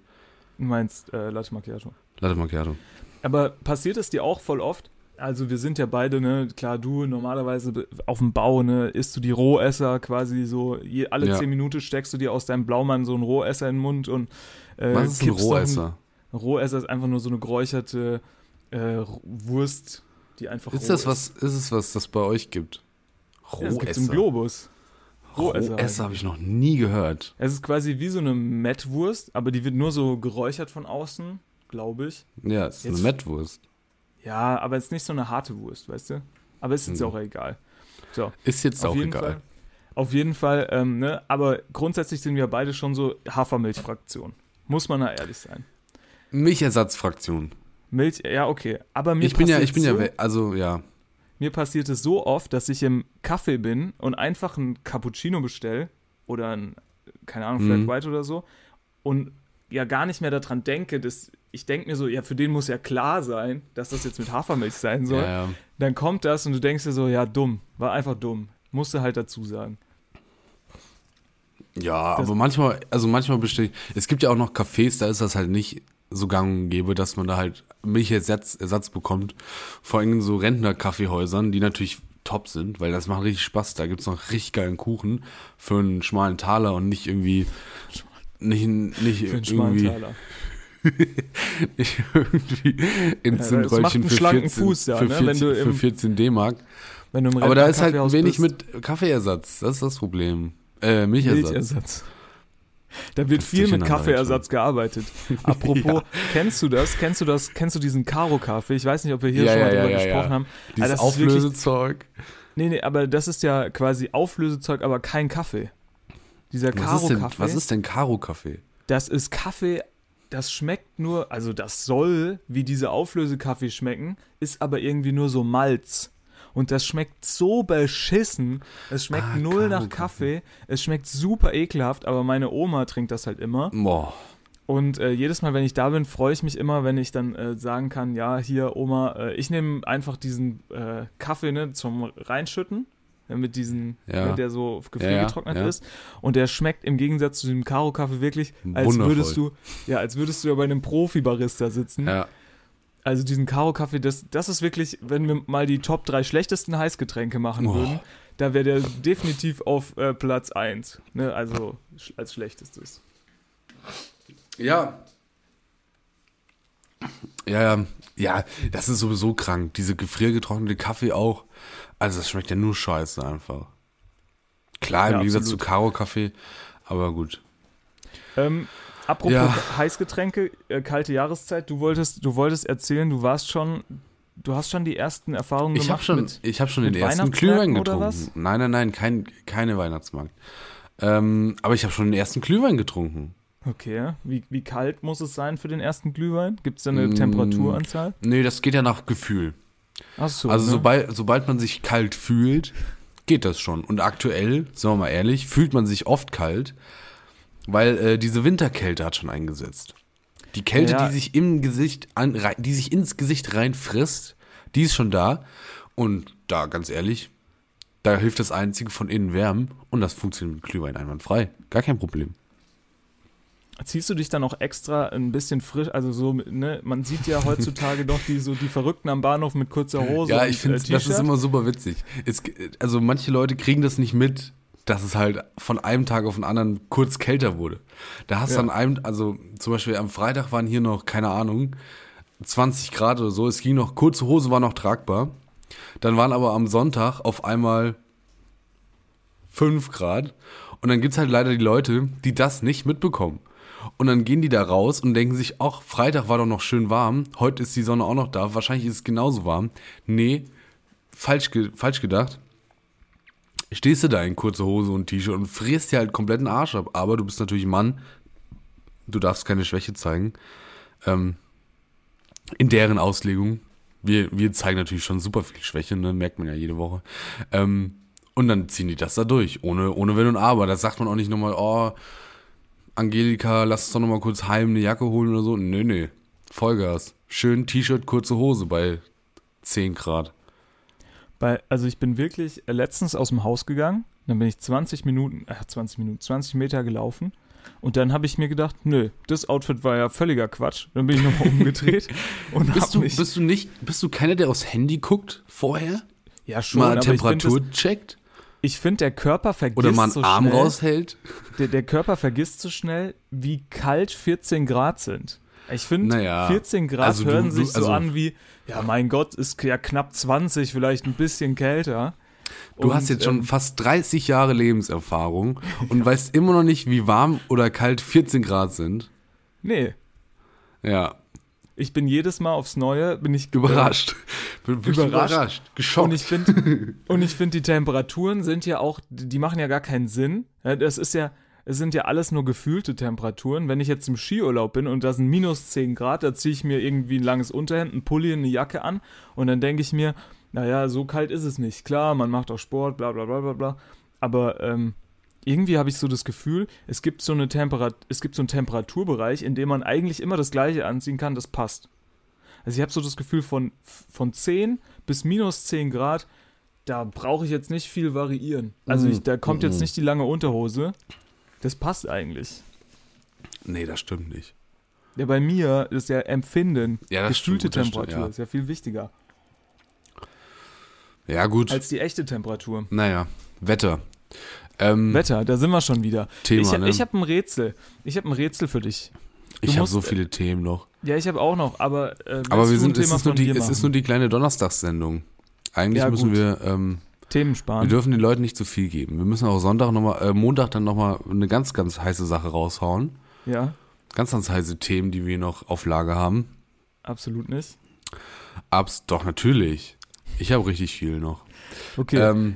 du meinst äh, Latte Macchiato. Latte Macchiato. Aber passiert es dir auch voll oft? Also wir sind ja beide, ne, klar, du normalerweise auf dem Bau, ne, isst du die Rohesser quasi so, je, alle Ja. zehn Minuten steckst du dir aus deinem Blaumann so ein Rohesser in den Mund und äh, Was ist ein Rohesser? Ein Rohesser ist einfach nur so eine geräucherte äh, Wurst, die einfach Ist das was, ist es was, das bei euch gibt? Ja, das im Globus. Rohesser. Rohesser habe ich noch nie gehört. Es ist quasi wie so eine Mettwurst, aber die wird nur so geräuchert von außen, glaube ich. Ja, es ist Jetzt- eine Mettwurst. Ja, aber es ist nicht so eine harte Wurst, weißt du? Aber es ist jetzt Hm. auch egal. So, Ist jetzt auf auch jeden egal. Fall. Auf jeden Fall, ähm, ne? Aber grundsätzlich sind wir beide schon so Hafermilchfraktion. Muss man da ehrlich sein. Milchersatzfraktion. Milch, ja, okay. Aber mir Ich bin ja, passiert ich bin so, ja, also ja. Mir passiert es so oft, dass ich im Kaffee bin und einfach ein Cappuccino bestelle oder ein, keine Ahnung, Flat Mhm. White oder so und ja gar nicht mehr daran denke, dass ich denke mir so, ja, für den muss ja klar sein, dass das jetzt mit Hafermilch sein soll. ja, ja. Dann kommt das und du denkst dir so, ja, dumm, war einfach dumm. Musste halt dazu sagen. Ja, Das- aber manchmal, also manchmal besteht, es gibt ja auch noch Cafés, da ist das halt nicht so gang und gäbe, dass man da halt Milchersatz Ersatz bekommt. Vor allem in so Rentner-Kaffeehäusern, die natürlich top sind, weil das macht richtig Spaß. Da gibt's noch richtig geilen Kuchen für einen schmalen Taler und nicht irgendwie nicht, nicht Für irgendwie, nicht irgendwie in Ja, so ein das macht Röllchen einen für schlanken 14, Fuß, ja, für ne? 14, Wenn du für im- 14 D-Mark. Aber da ist halt wenig bist, mit Kaffeeersatz. Das ist das Problem. Äh, Milchersatz. Milchersatz. Da wird viel mit Kaffeeersatz gearbeitet. Apropos, kennst du das? Kennst du das? Kennst du diesen Karo-Kaffee? Ich weiß nicht, ob wir hier Ja, schon ja, mal ja, drüber ja, gesprochen ja. haben. Dieses das ist wirklich- Auflösezeug. Nee, nee, aber das ist ja quasi Auflösezeug, aber kein Kaffee. Dieser Was ist, denn, Karo-Kaffee, was ist denn Karo-Kaffee? das ist Kaffee, das schmeckt nur, also das soll wie diese Auflösekaffee schmecken, ist aber irgendwie nur so Malz. Und das schmeckt so beschissen. Es schmeckt Ah, null nach Karo-Kaffee. Kaffee. Es schmeckt super ekelhaft, aber meine Oma trinkt das halt immer. Boah. Und äh, jedes Mal, wenn ich da bin, freue ich mich immer, wenn ich dann äh, sagen kann, ja, hier, Oma, äh, ich nehme einfach diesen äh, Kaffee ne, zum Reinschütten, mit diesen, Ja. ne, der so gefriergetrocknet Ja, ja. ist. Und der schmeckt im Gegensatz zu dem Karo-Kaffee wirklich, als Wundervoll. würdest du, ja, als würdest du ja bei einem Profi-Barista sitzen. Also diesen Karo-Kaffee, das, das ist wirklich, wenn wir mal die Top 3 schlechtesten Heißgetränke machen Oh. würden, da wäre der definitiv auf äh, Platz 1. Ne? Also sch- als schlechtestes. Ja. Ja, ja. Ja, das ist sowieso krank. Diese gefriergetrocknete Kaffee auch. Also, das schmeckt ja nur scheiße einfach. Klar, im Ja, Gegensatz zu. Karo-Kaffee. Aber gut. Ähm, apropos Ja. Heißgetränke, äh, kalte Jahreszeit, du wolltest, du wolltest erzählen, du warst schon, du hast schon die ersten Erfahrungen Ich gemacht habe schon, mit. ich hab schon den ersten Glühwein getrunken. Nein, nein, nein, kein, keine Weihnachtsmarkt. Ähm, aber ich habe schon den ersten Glühwein getrunken. Okay, wie, wie kalt muss es sein für den ersten Glühwein? Gibt es da eine Mm. Temperaturanzahl? Nee, das geht ja nach Gefühl. Achso, Also ne? sobald, sobald man sich kalt fühlt, geht das schon. Und aktuell, sagen wir mal ehrlich, fühlt man sich oft kalt, weil äh, diese Winterkälte hat schon eingesetzt. Die Kälte, Ja. die sich im Gesicht an, rein, die sich ins Gesicht reinfrisst, die ist schon da. Und da, ganz ehrlich, da hilft das Einzige von innen wärmen und das funktioniert mit Glühwein einwandfrei. Gar kein Problem. Ziehst du dich dann auch extra ein bisschen frisch, also so, ne, man sieht ja heutzutage doch die, so die Verrückten am Bahnhof mit kurzer Hose Ja, ich finde, äh, das ist immer super witzig. Es, also manche Leute kriegen das nicht mit, dass es halt von einem Tag auf den anderen kurz kälter wurde. Da hast du Ja. an einem, also zum Beispiel am Freitag waren hier noch, keine Ahnung, 20 Grad oder so. Es ging noch, kurze Hose war noch tragbar. Dann waren aber am Sonntag auf einmal 5 Grad. Und dann gibt's halt leider die Leute, die das nicht mitbekommen. Und dann gehen die da raus und denken sich, ach, Freitag war doch noch schön warm, heute ist die Sonne auch noch da, wahrscheinlich ist es genauso warm. Nee, falsch, ge falsch gedacht. Stehst du da in kurze Hose und T-Shirt und frierst dir halt komplett den Arsch ab. Aber du bist natürlich Mann, du darfst keine Schwäche zeigen. Ähm, in deren Auslegung. Wir, wir zeigen natürlich schon super viel Schwäche, ne? merkt man ja jede Woche. Ähm, und dann ziehen die das da durch, ohne, ohne Wenn und Aber. Da sagt man auch nicht nochmal, oh, Angelika, lass uns doch nochmal kurz heim eine Jacke holen oder so. Nee, nee. Vollgas. Schön T-Shirt, kurze Hose bei 10 Grad. Bei, also ich bin wirklich äh, letztens aus dem Haus gegangen, dann bin ich 20 Minuten, äh, 20 Minuten, 20 Meter gelaufen und dann habe ich mir gedacht, nö, das Outfit war ja völliger Quatsch. Dann bin ich nochmal umgedreht und Bist du, mich, bist du nicht, bist du keiner, der aufs Handy guckt vorher? ja schon, mal Temperatur checkt? Ich find, der Körper vergisst Oder einen so Arm schnell, raushält? der, der Körper vergisst so schnell, wie kalt 14 Grad sind. Ich finde, Naja, 14 Grad also du- hören du- sich so also- an wie, ja mein Gott, ist ja knapp 20, vielleicht ein bisschen kälter. Du Und, hast jetzt schon ähm, fast 30 Jahre Lebenserfahrung und weißt immer noch nicht, wie warm oder kalt 14 Grad sind. Nee, Ja, ich bin jedes Mal aufs Neue, bin ich überrascht. Bin Überrascht. überrascht. Geschockt. Und ich finde, und ich finde, die Temperaturen sind ja auch, die machen ja gar keinen Sinn. Das ist ja, es sind ja alles nur gefühlte Temperaturen. Wenn ich jetzt im Skiurlaub bin und da sind minus 10 Grad, da ziehe ich mir irgendwie ein langes Unterhemd, ein Pulli, eine Jacke an und dann denke ich mir, naja, so kalt ist es nicht. Klar, man macht auch Sport, bla bla bla bla bla. Aber ähm, irgendwie habe ich so das Gefühl, es gibt so eine Temperat es gibt so einen Temperaturbereich, in dem man eigentlich immer das Gleiche anziehen kann, das passt. Also ich habe so das Gefühl von, von 10 bis minus 10 Grad, da brauche ich jetzt nicht viel variieren. Also ich, da kommt jetzt nicht die lange Unterhose. Das passt eigentlich. nee, das stimmt nicht. Ja, bei mir ist ja Empfinden, Ja, das gefühlte stimmt, das stimmt, Temperatur, ja. ist ja viel wichtiger Ja, gut. als die echte Temperatur. naja, Wetter. Ähm, Wetter, da sind wir schon wieder. Thema, ich ne? ich habe ein Rätsel. Ich habe ein Rätsel für dich. ich habe so viele Themen noch. Ja, ich habe auch noch, aber äh, Aber wir du sind, es ist, nur die, es ist nur die kleine Donnerstagssendung. Eigentlich Ja, müssen gut. wir, ähm, Themen wir sparen. dürfen den Leuten nicht zu viel geben. Wir müssen auch Sonntag noch mal, äh, Montag dann nochmal eine ganz, ganz heiße Sache raushauen. Ja, Ganz, ganz heiße Themen, die wir noch auf Lager haben. absolut nicht. Abs, doch, natürlich. Ich habe richtig viel noch. Okay, Ähm,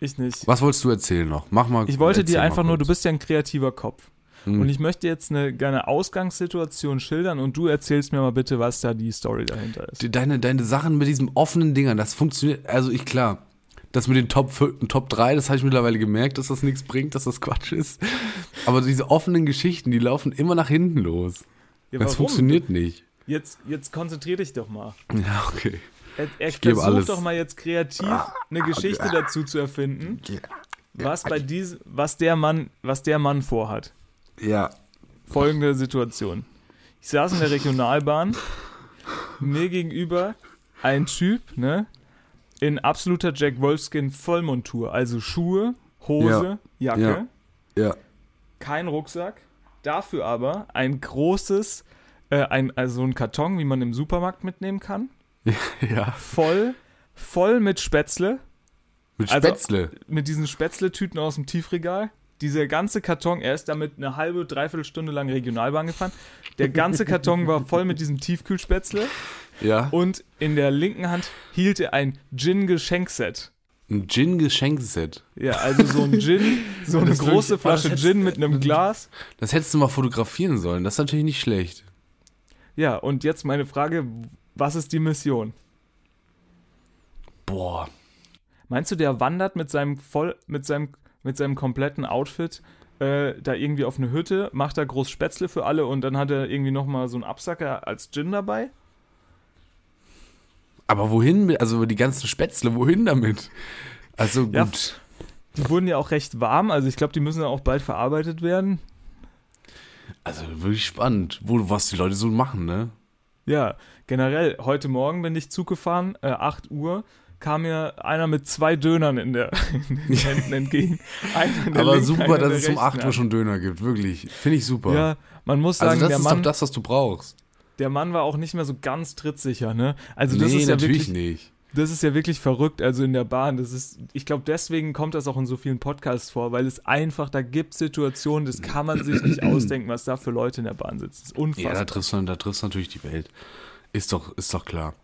ich nicht. was wolltest du erzählen noch? Mach mal. Ich wollte dir einfach nur, du bist ja ein kreativer Kopf. Hm. Und ich möchte jetzt eine, eine Ausgangssituation schildern und du erzählst mir mal bitte, was da die Story dahinter ist. Deine, deine Sachen mit diesen offenen Dingern, das funktioniert, also ich klar. Das mit den Top, 5, Top 3, das habe ich mittlerweile gemerkt, dass das nichts bringt, dass das Quatsch ist. Aber diese offenen Geschichten, die laufen immer nach hinten los. Ja, das funktioniert nicht. Jetzt, jetzt konzentrier dich doch mal. Ja, okay. Er, er versucht doch mal jetzt kreativ eine Geschichte dazu zu erfinden, was bei diesem, was der Mann, was der Mann vorhat. Ja. Folgende Situation. Ich saß in der Regionalbahn, mir gegenüber ein Typ, ne, in absoluter Jack Wolfskin Vollmontur, also Schuhe, Hose, Jacke, Ja. Ja. kein Rucksack, dafür aber ein großes, äh, ein, also ein Karton, wie man im Supermarkt mitnehmen kann, Ja. voll, voll mit Spätzle, Mit Also- Spätzle. mit diesen Spätzle-Tüten aus dem Tiefregal. Dieser ganze Karton, er ist damit eine halbe, dreiviertel Stunde lang Regionalbahn gefahren. Der ganze Karton war voll mit diesem Tiefkühlspätzle ja. und in der linken Hand hielt er ein Gin-Geschenkset. Ein Gin-Geschenkset. Ja, also so ein Gin, so eine Das große wirklich- Flasche Gin mit einem Glas. Das hättest du mal fotografieren sollen. Das ist natürlich nicht schlecht. Ja, und jetzt meine Frage, was ist die Mission? Boah. Meinst du, der wandert mit seinem voll, mit seinem, mit seinem kompletten Outfit äh, da irgendwie auf eine Hütte, macht da groß Spätzle für alle und dann hat er irgendwie nochmal so einen Absacker als Gin dabei? Aber wohin also die ganzen Spätzle, wohin damit? Also gut. Ja, Die wurden ja auch recht warm, also ich glaube, die müssen ja auch bald verarbeitet werden. Also wirklich spannend, wo, was die Leute so machen, ne? Ja, generell, heute Morgen bin ich Zug gefahren, äh, 8 Uhr, kam mir einer mit zwei Dönern in, der, in den Händen entgegen. Aber linken, super, dass es um rechten 8 Uhr schon Döner gibt, wirklich. Finde ich super. Ja, man muss sagen, also das der, ist Mann, doch das, was du brauchst. der Mann war auch nicht mehr so ganz trittsicher, ne? Also das nee, ist ja natürlich wirklich, nicht. Das ist ja wirklich verrückt, also in der Bahn. Das ist, ich glaube, deswegen kommt das auch in so vielen Podcasts vor, weil es einfach, da gibt Situationen, das kann man sich nicht ausdenken, was da für Leute in der Bahn sitzen. Das ist Ja, unfassbar. da triffst du, da triffst du natürlich die Welt. Ist doch, ist doch klar.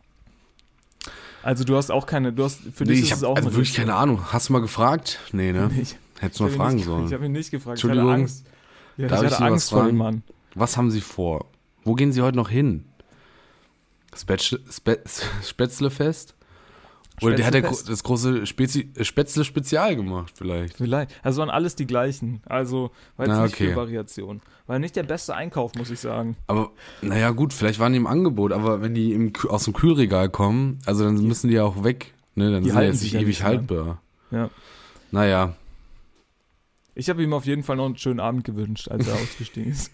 also du hast auch keine, du hast, für Nee, dich ich ist habe es auch also wirklich Mission. keine Ahnung. Hast du mal gefragt? Nee, ne? Ich, Hättest du mal hab fragen nicht, sollen. Ich habe ihn nicht gefragt, ich hatte. Angst. Ja, Darf ich hatte Angst vor dem? Mann. Was haben Sie vor? Wo gehen Sie heute noch hin? Spätzle, Spä, Spätzlefest? Oder der hat Spätzlefest? das große Spezi Spätzle-Spezial gemacht, vielleicht. Vielleicht. Also waren alles die gleichen. Also war jetzt Na, nicht viel okay. Variation. War nicht der beste Einkauf, muss ich sagen. Aber, naja, gut, vielleicht waren die im Angebot, aber wenn die im, aus dem Kühlregal kommen, also dann müssen die ja auch weg. Ne, dann Die sind die jetzt nicht ewig lang. haltbar. Ja. Naja, Ich habe ihm auf jeden Fall noch einen schönen Abend gewünscht, als er ausgestiegen ist.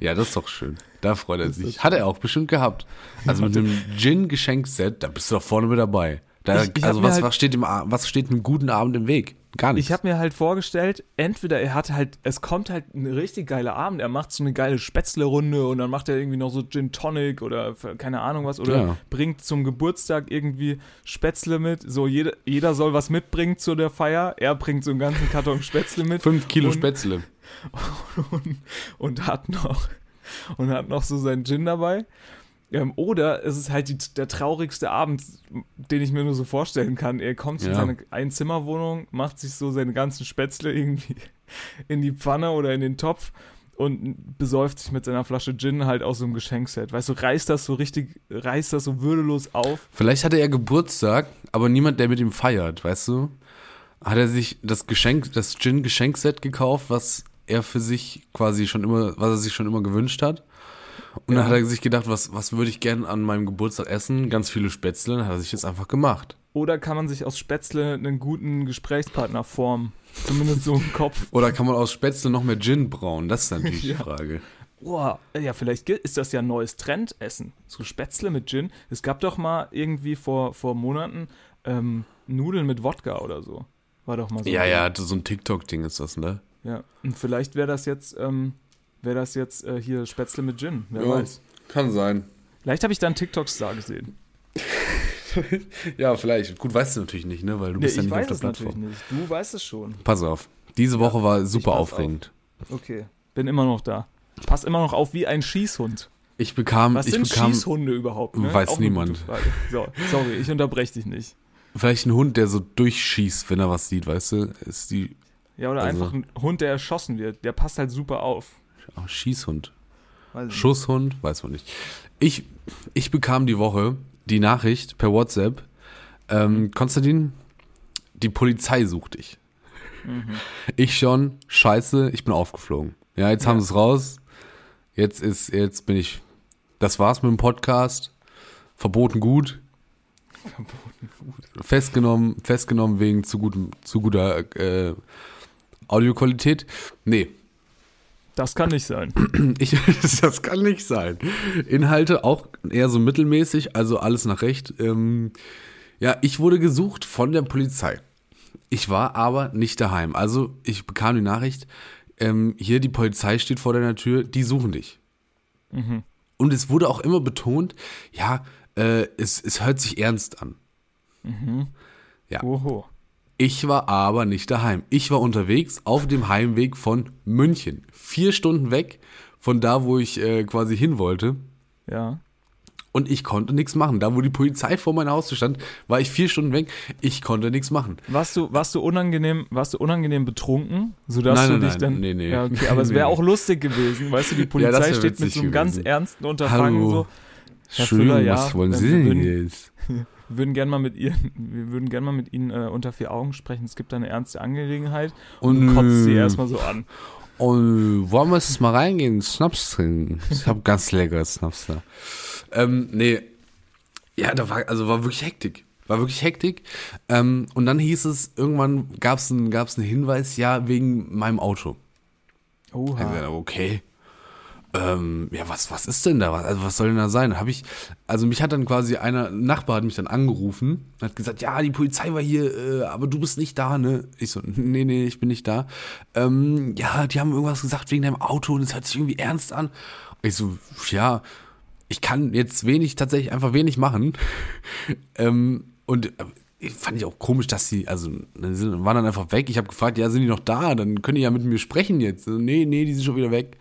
ja, das ist doch schön. Da freut er sich. Hat er auch bestimmt gehabt. Also mit einem Gin-Geschenkset, da bist du doch vorne mit dabei. Da, Ich- ich also was, halt- was, steht im, was steht einem guten Abend im Weg? Gar nichts. Ich habe mir halt vorgestellt, entweder er hat halt, es kommt halt ein richtig geiler Abend, er macht so eine geile Spätzle-Runde und dann macht er irgendwie noch so Gin Tonic oder keine Ahnung was oder Ja. bringt zum Geburtstag irgendwie Spätzle mit. So jeder, jeder soll was mitbringen zu der Feier. Er bringt so einen ganzen Karton Spätzle mit Fünf Kilo Und- Spätzle. und, und hat noch und hat noch so seinen Gin dabei. Ähm, oder es ist halt die, der traurigste Abend, den ich mir nur so vorstellen kann. Er kommt in Ja. seine Einzimmerwohnung, macht sich so seine ganzen Spätzle irgendwie in die Pfanne oder in den Topf und besäuft sich mit seiner Flasche Gin halt aus so einem Geschenkset. Weißt du, reißt das so richtig, reißt das so würdelos auf. Vielleicht hatte er Geburtstag, aber niemand, der mit ihm feiert, weißt du? Hat er sich das Geschenk, das Gin-Geschenkset gekauft, was er für sich quasi schon immer, was er sich schon immer gewünscht hat. Und Ja. dann hat er sich gedacht, was, was würde ich gern an meinem Geburtstag essen? Ganz viele Spätzle, dann hat er sich jetzt einfach gemacht. Oder kann man sich aus Spätzle einen guten Gesprächspartner formen? Zumindest so im Kopf. Oder kann man aus Spätzle noch mehr Gin brauen? Das ist natürlich Ja. die Frage. Boah, ja, vielleicht ist das ja ein neues Trendessen. So Spätzle mit Gin. Es gab doch mal irgendwie vor, vor Monaten ähm, Nudeln mit Wodka oder so. War doch mal so. Ja, ja, so ein TikTok-Ding ist das, ne? Ja. Und vielleicht wäre das jetzt, ähm, wäre das jetzt äh, hier Spätzle mit Gin. Wer weiß. Kann sein. Vielleicht habe ich da einen TikTok-Star gesehen. Ja, vielleicht. Gut, weißt du natürlich nicht, ne? Weil du Nee, bist ja ich nicht auf der es natürlich Plattform. nicht. Du weißt es schon. Pass auf. Diese Woche war super aufregend. Okay. Bin immer noch da. Pass immer noch auf wie ein Schießhund. Ich bekam, Was ich sind bekam Schießhunde überhaupt? Ne? Weiß Auch niemand. So, sorry, ich unterbreche dich nicht. vielleicht einen Hund, der so durchschießt, wenn er was sieht, weißt du? Ist die Ja, oder Also- einfach ein Hund, der erschossen wird. Der passt halt super auf. Oh, Schießhund. Weiß ich nicht. Schusshund, weiß man nicht. Ich, ich bekam die Woche die Nachricht per WhatsApp, ähm, Konstantin, die Polizei sucht dich. Ich schon, scheiße, ich bin aufgeflogen. Ja, jetzt haben sie es raus. Jetzt ist, jetzt bin ich, das war's mit dem Podcast. Verboten gut. Festgenommen, festgenommen wegen zu gutem, zu guter äh, Audioqualität. Nee, Das kann nicht sein. ich, das kann nicht sein. Inhalte auch eher so mittelmäßig, also alles nach Recht. Ähm, ja, ich wurde gesucht von der Polizei. Ich war aber nicht daheim. Also ich bekam die Nachricht, ähm, hier die Polizei steht vor deiner Tür, die suchen dich. Und es wurde auch immer betont, ja, äh, es, es hört sich ernst an. Ja. Oho. Ich war aber nicht daheim. Ich war unterwegs auf dem Heimweg von München. Vier Stunden weg von da, wo ich äh, quasi hin wollte. Ja. Und ich konnte nichts machen. Da, wo die Polizei vor meinem Haus stand, war ich vier Stunden weg. Ich konnte nichts machen. Warst du, warst du unangenehm, warst du unangenehm betrunken, sodass Nein, du nein, dich nein. dann. Nee, nee. Ja, okay, aber es wäre Nee. auch lustig gewesen, weißt du, die Ja, Polizei wär steht mit so einem ganz gewesen. ernsten Unterfangen Hallo. so. Herr Entschuldigung, Füller, ja, was wollen Sie denn jetzt? Wir würden gerne mal mit Ihnen, wir würden gerne mal mit Ihnen äh, unter vier Augen sprechen. Es gibt da eine ernste Angelegenheit und Und, kotzt sie erstmal so an. Und wollen wir jetzt mal reingehen, Schnaps trinken? Ich habe ganz leckeres Schnaps da. Ähm, nee. Ja, da war, also war wirklich Hektik. War wirklich Hektik. Ähm, und dann hieß es, irgendwann gab es einen, gab's einen Hinweis, ja, wegen meinem Auto. Oha. gesagt, okay. Ähm, ja, was, was ist denn da? Was, also, was soll denn da sein? Habe ich, also mich hat dann quasi einer, ein Nachbar hat mich dann angerufen, hat gesagt, ja, die Polizei war hier, äh, aber du bist nicht da, ne? Ich so, nee, nee, ich bin nicht da. Ähm, ja, die haben irgendwas gesagt wegen deinem Auto und es hört sich irgendwie ernst an. Ich so, ja, ich kann jetzt wenig, tatsächlich einfach wenig machen. ähm, und äh, fand ich auch komisch, dass sie, also, sind, waren dann einfach weg. Ich habe gefragt, ja, sind die noch da? Dann können die ja mit mir sprechen jetzt. So, nee, nee, die sind schon wieder weg.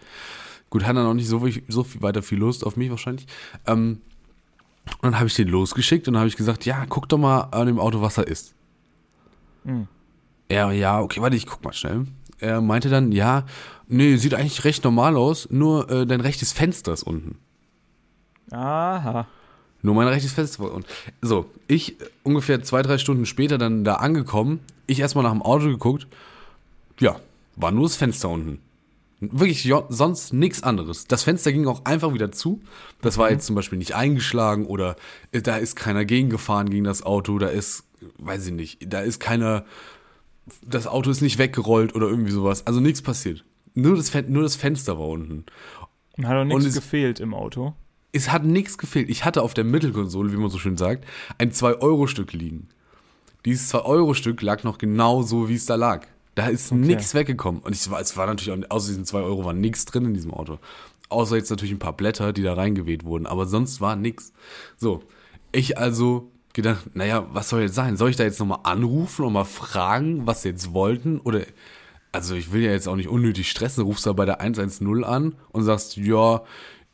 Gut, hat dann auch nicht so, viel- so viel weiter viel Lust auf mich wahrscheinlich. Ähm, und dann habe ich den losgeschickt und dann habe ich gesagt, ja, guck doch mal an dem Auto, was da ist. Hm. Er, ja, okay, warte, ich guck mal schnell. Er meinte dann, ja, nee, sieht eigentlich recht normal aus, nur äh, dein rechtes Fenster ist unten. Aha. Nur mein rechtes Fenster war unten. So, ich äh, ungefähr zwei, drei Stunden später dann da angekommen, ich erstmal nach dem Auto geguckt, ja, war nur das Fenster unten. Wirklich sonst nichts anderes. Das Fenster ging auch einfach wieder zu. Das war jetzt zum Beispiel nicht eingeschlagen oder äh, da ist keiner gegengefahren gegen das Auto, da ist, weiß ich nicht, da ist keiner, das Auto ist nicht weggerollt oder irgendwie sowas. Also nichts passiert. Nur das, Fen nur das Fenster war unten. Hat auch nichts gefehlt im Auto. Es hat nichts gefehlt. Ich hatte auf der Mittelkonsole, wie man so schön sagt, ein 2-Euro-Stück liegen. Dieses 2-Euro-Stück lag noch genau so, wie es da lag. Da ist nichts weggekommen. Und ich, war- es war natürlich, auch, außer diesen 2 Euro war nichts drin in diesem Auto. Außer jetzt natürlich ein paar Blätter, die da reingeweht wurden. Aber sonst war nichts. So, ich also gedacht, naja, was soll jetzt sein? Soll ich da jetzt nochmal anrufen und mal fragen, was sie jetzt wollten? Oder, also ich will ja jetzt auch nicht unnötig stressen. Rufst da bei der 110 an und sagst, ja,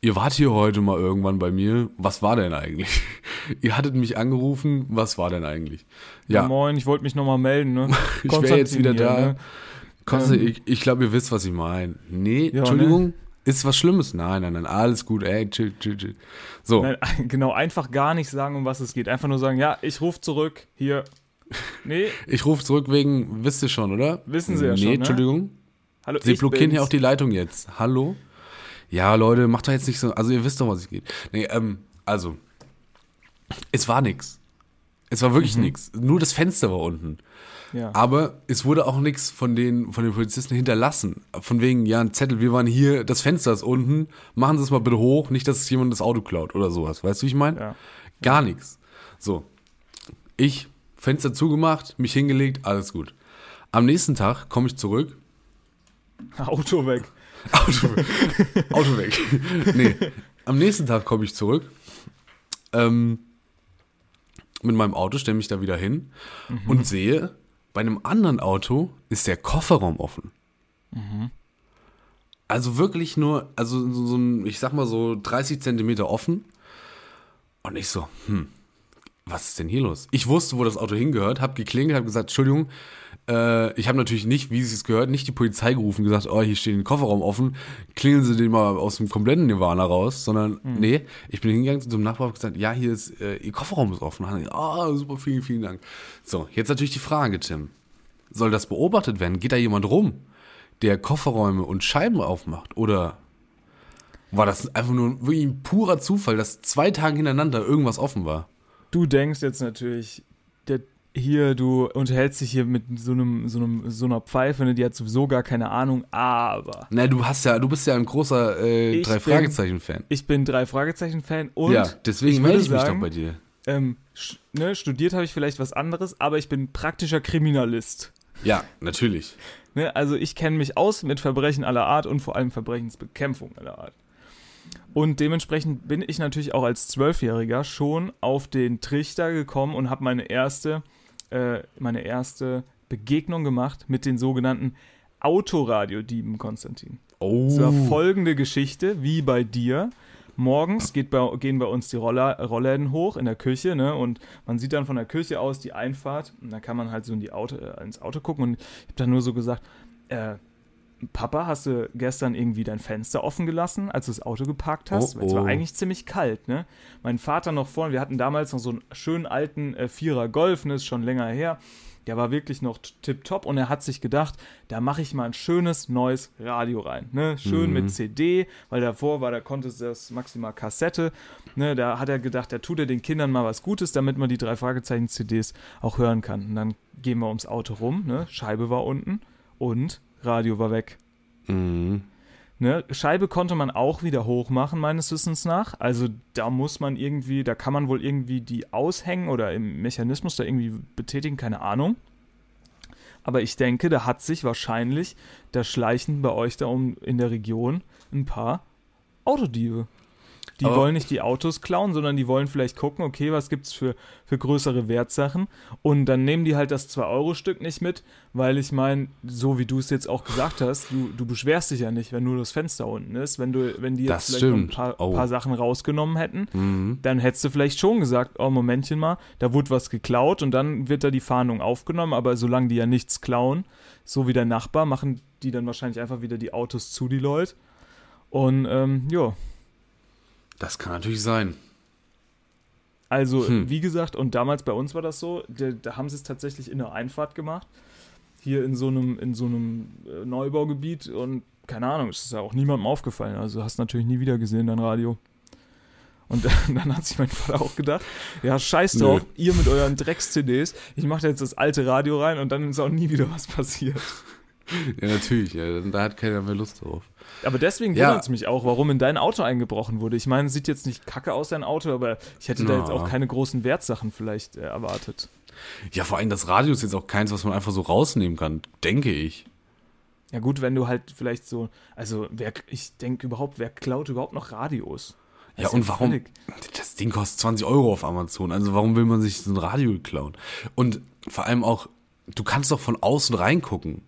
ihr wart hier heute mal irgendwann bei mir. Was war denn eigentlich? ihr hattet mich angerufen. Was war denn eigentlich? Ja. Ja, moin, ich wollte mich nochmal melden, ne? ich wäre jetzt wieder hier, da. ne? Konsti, Ähm, ich, ich glaube, ihr wisst, was ich meine. Nee, Ja, Entschuldigung. Ist was Schlimmes? Nein, nein, nein, alles gut. Ey, chill, chill, chill. So, Nein, genau, einfach gar nicht sagen, um was es geht. Einfach nur sagen, ja, ich rufe zurück, hier. Nee, ich rufe zurück wegen, wisst ihr schon, oder? Wissen Sie ja nee, schon, ne? Entschuldigung. hallo, Sie blockieren bin's. hier auch die Leitung jetzt. Hallo? Ja, Leute, macht doch jetzt nicht so. Also, ihr wisst doch, was ich geht. Nee, ähm, also. Es war nix. Es war Mhm. wirklich nix. Nur das Fenster war unten. Ja. Aber es wurde auch nichts von den, von den Polizisten hinterlassen. Von wegen, ja, ein Zettel, wir waren hier, das Fenster ist unten, machen Sie es mal bitte hoch, nicht, dass es jemand das Auto klaut oder sowas. Weißt du, wie ich meine? Ja. Gar nichts. So. Ich, Fenster zugemacht, mich hingelegt, alles gut. Am nächsten Tag komme ich zurück. Auto weg. Auto, Auto weg. nee, am nächsten Tag komme ich zurück. Ähm, mit meinem Auto, stelle mich da wieder hin und sehe, bei einem anderen Auto ist der Kofferraum offen. Also wirklich nur, also so, so ein, ich sag mal so 30 Zentimeter offen. Und ich so, hm, was ist denn hier los? Ich wusste, wo das Auto hingehört, habe geklingelt, habe gesagt, Entschuldigung, äh, ich habe natürlich nicht, wie es gehört, nicht die Polizei gerufen, gesagt, oh, hier steht ein Kofferraum offen, klingeln Sie den mal aus dem kompletten Nirvana raus, sondern nee, ich bin hingegangen zu dem Nachbar und gesagt, ja, hier ist, äh, Ihr Kofferraum ist offen. Ah, oh, super, vielen, vielen Dank. So, jetzt natürlich die Frage, Tim. Soll das beobachtet werden? Geht da jemand rum, der Kofferräume und Scheiben aufmacht? Oder war das einfach nur wirklich ein purer Zufall, dass zwei Tage hintereinander irgendwas offen war? Du denkst jetzt natürlich, der, hier, du unterhältst dich hier mit so einem, so einem, so einer Pfeife, ne, die hat sowieso gar keine Ahnung, aber Na, du hast ja, du bist ja ein großer äh, Ich drei bin- Fragezeichen-Fan. ich bin drei Fragezeichen-Fan und Ja, deswegen melde ich mich sagen, doch bei dir. Ähm, ne, studiert habe ich vielleicht was anderes, aber ich bin praktischer Kriminalist. Ja, natürlich. Ne, also ich kenne mich aus mit Verbrechen aller Art und vor allem Verbrechensbekämpfung aller Art. Und dementsprechend bin ich natürlich auch als Zwölfjähriger schon auf den Trichter gekommen und habe meine erste, äh, meine erste Begegnung gemacht mit den sogenannten Autoradiodieben, Konstantin. Oh. Es war folgende Geschichte, wie bei dir. Morgens geht bei, gehen bei uns die Roller, Rollläden hoch in der Küche, ne? Und man sieht dann von der Küche aus die Einfahrt. Und da kann man halt so in die Auto, äh, ins Auto gucken. Und ich habe dann nur so gesagt, äh, Papa, hast du gestern irgendwie dein Fenster offen gelassen, als du das Auto geparkt hast? Oh, Weil es war oh. eigentlich ziemlich kalt, ne? Mein Vater noch vorne, wir hatten damals noch so einen schönen alten äh, Vierer Golf, ne? Ist schon länger her. Der war wirklich noch tipptopp und er hat sich gedacht, da mache ich mal ein schönes neues Radio rein. Ne? Schön mit CD, weil davor war, da konnte es das maximal Kassette. Ne? Da hat er gedacht, da tut er den Kindern mal was Gutes, damit man die drei Fragezeichen-CDs auch hören kann. Und dann gehen wir ums Auto rum, ne? Scheibe war unten und Radio war weg. Mhm. Ne, Scheibe konnte man auch wieder hochmachen, meines Wissens nach. Also da muss man irgendwie, da kann man wohl irgendwie die aushängen oder im Mechanismus da irgendwie betätigen, keine Ahnung. Aber ich denke, da hat sich wahrscheinlich, da schleichen bei euch da um in der Region ein paar Autodiebe. Die Aber- wollen nicht die Autos klauen, sondern die wollen vielleicht gucken, okay, was gibt's für, für größere Wertsachen. Und dann nehmen die halt das 2-Euro-Stück nicht mit, weil ich meine, so wie du es jetzt auch gesagt hast, du, du beschwerst dich ja nicht, wenn nur das Fenster unten ist. Wenn du, wenn die jetzt Das vielleicht ein paar, Oh. paar Sachen rausgenommen hätten, Mhm. dann hättest du vielleicht schon gesagt, oh, Momentchen mal, da wurde was geklaut und dann wird da die Fahndung aufgenommen, aber solange die ja nichts klauen, so wie der Nachbar, machen die dann wahrscheinlich einfach wieder die Autos zu, die Leute. Und ähm, ja, Das kann natürlich sein. also Hm. wie gesagt, und damals bei uns war das so, da, da haben sie es tatsächlich in der Einfahrt gemacht, hier in so einem, in so einem äh, Neubaugebiet und keine Ahnung, es ist ja auch niemandem aufgefallen, also hast natürlich nie wieder gesehen, dein Radio. Und dann, dann hat sich mein Vater auch gedacht, ja, scheiß drauf, Nö. ihr mit euren Drecks-CDs, ich mache da jetzt das alte Radio rein und dann ist auch nie wieder was passiert. Ja, natürlich. Ja, da hat keiner mehr Lust drauf. Aber deswegen Ja. wundert es mich auch, warum in dein Auto eingebrochen wurde. Ich meine, sieht jetzt nicht kacke aus, dein Auto, aber ich hätte da Na. jetzt auch keine großen Wertsachen vielleicht äh, erwartet. Ja, vor allem das Radio ist jetzt auch keins, was man einfach so rausnehmen kann, denke ich. Ja gut, wenn du halt vielleicht so, also wer, ich denke überhaupt, wer klaut überhaupt noch Radios? Das Ja, und warum? völlig- Das Ding kostet 20 Euro auf Amazon. Also warum will man sich so ein Radio klauen? Und vor allem auch, du kannst doch von außen reingucken.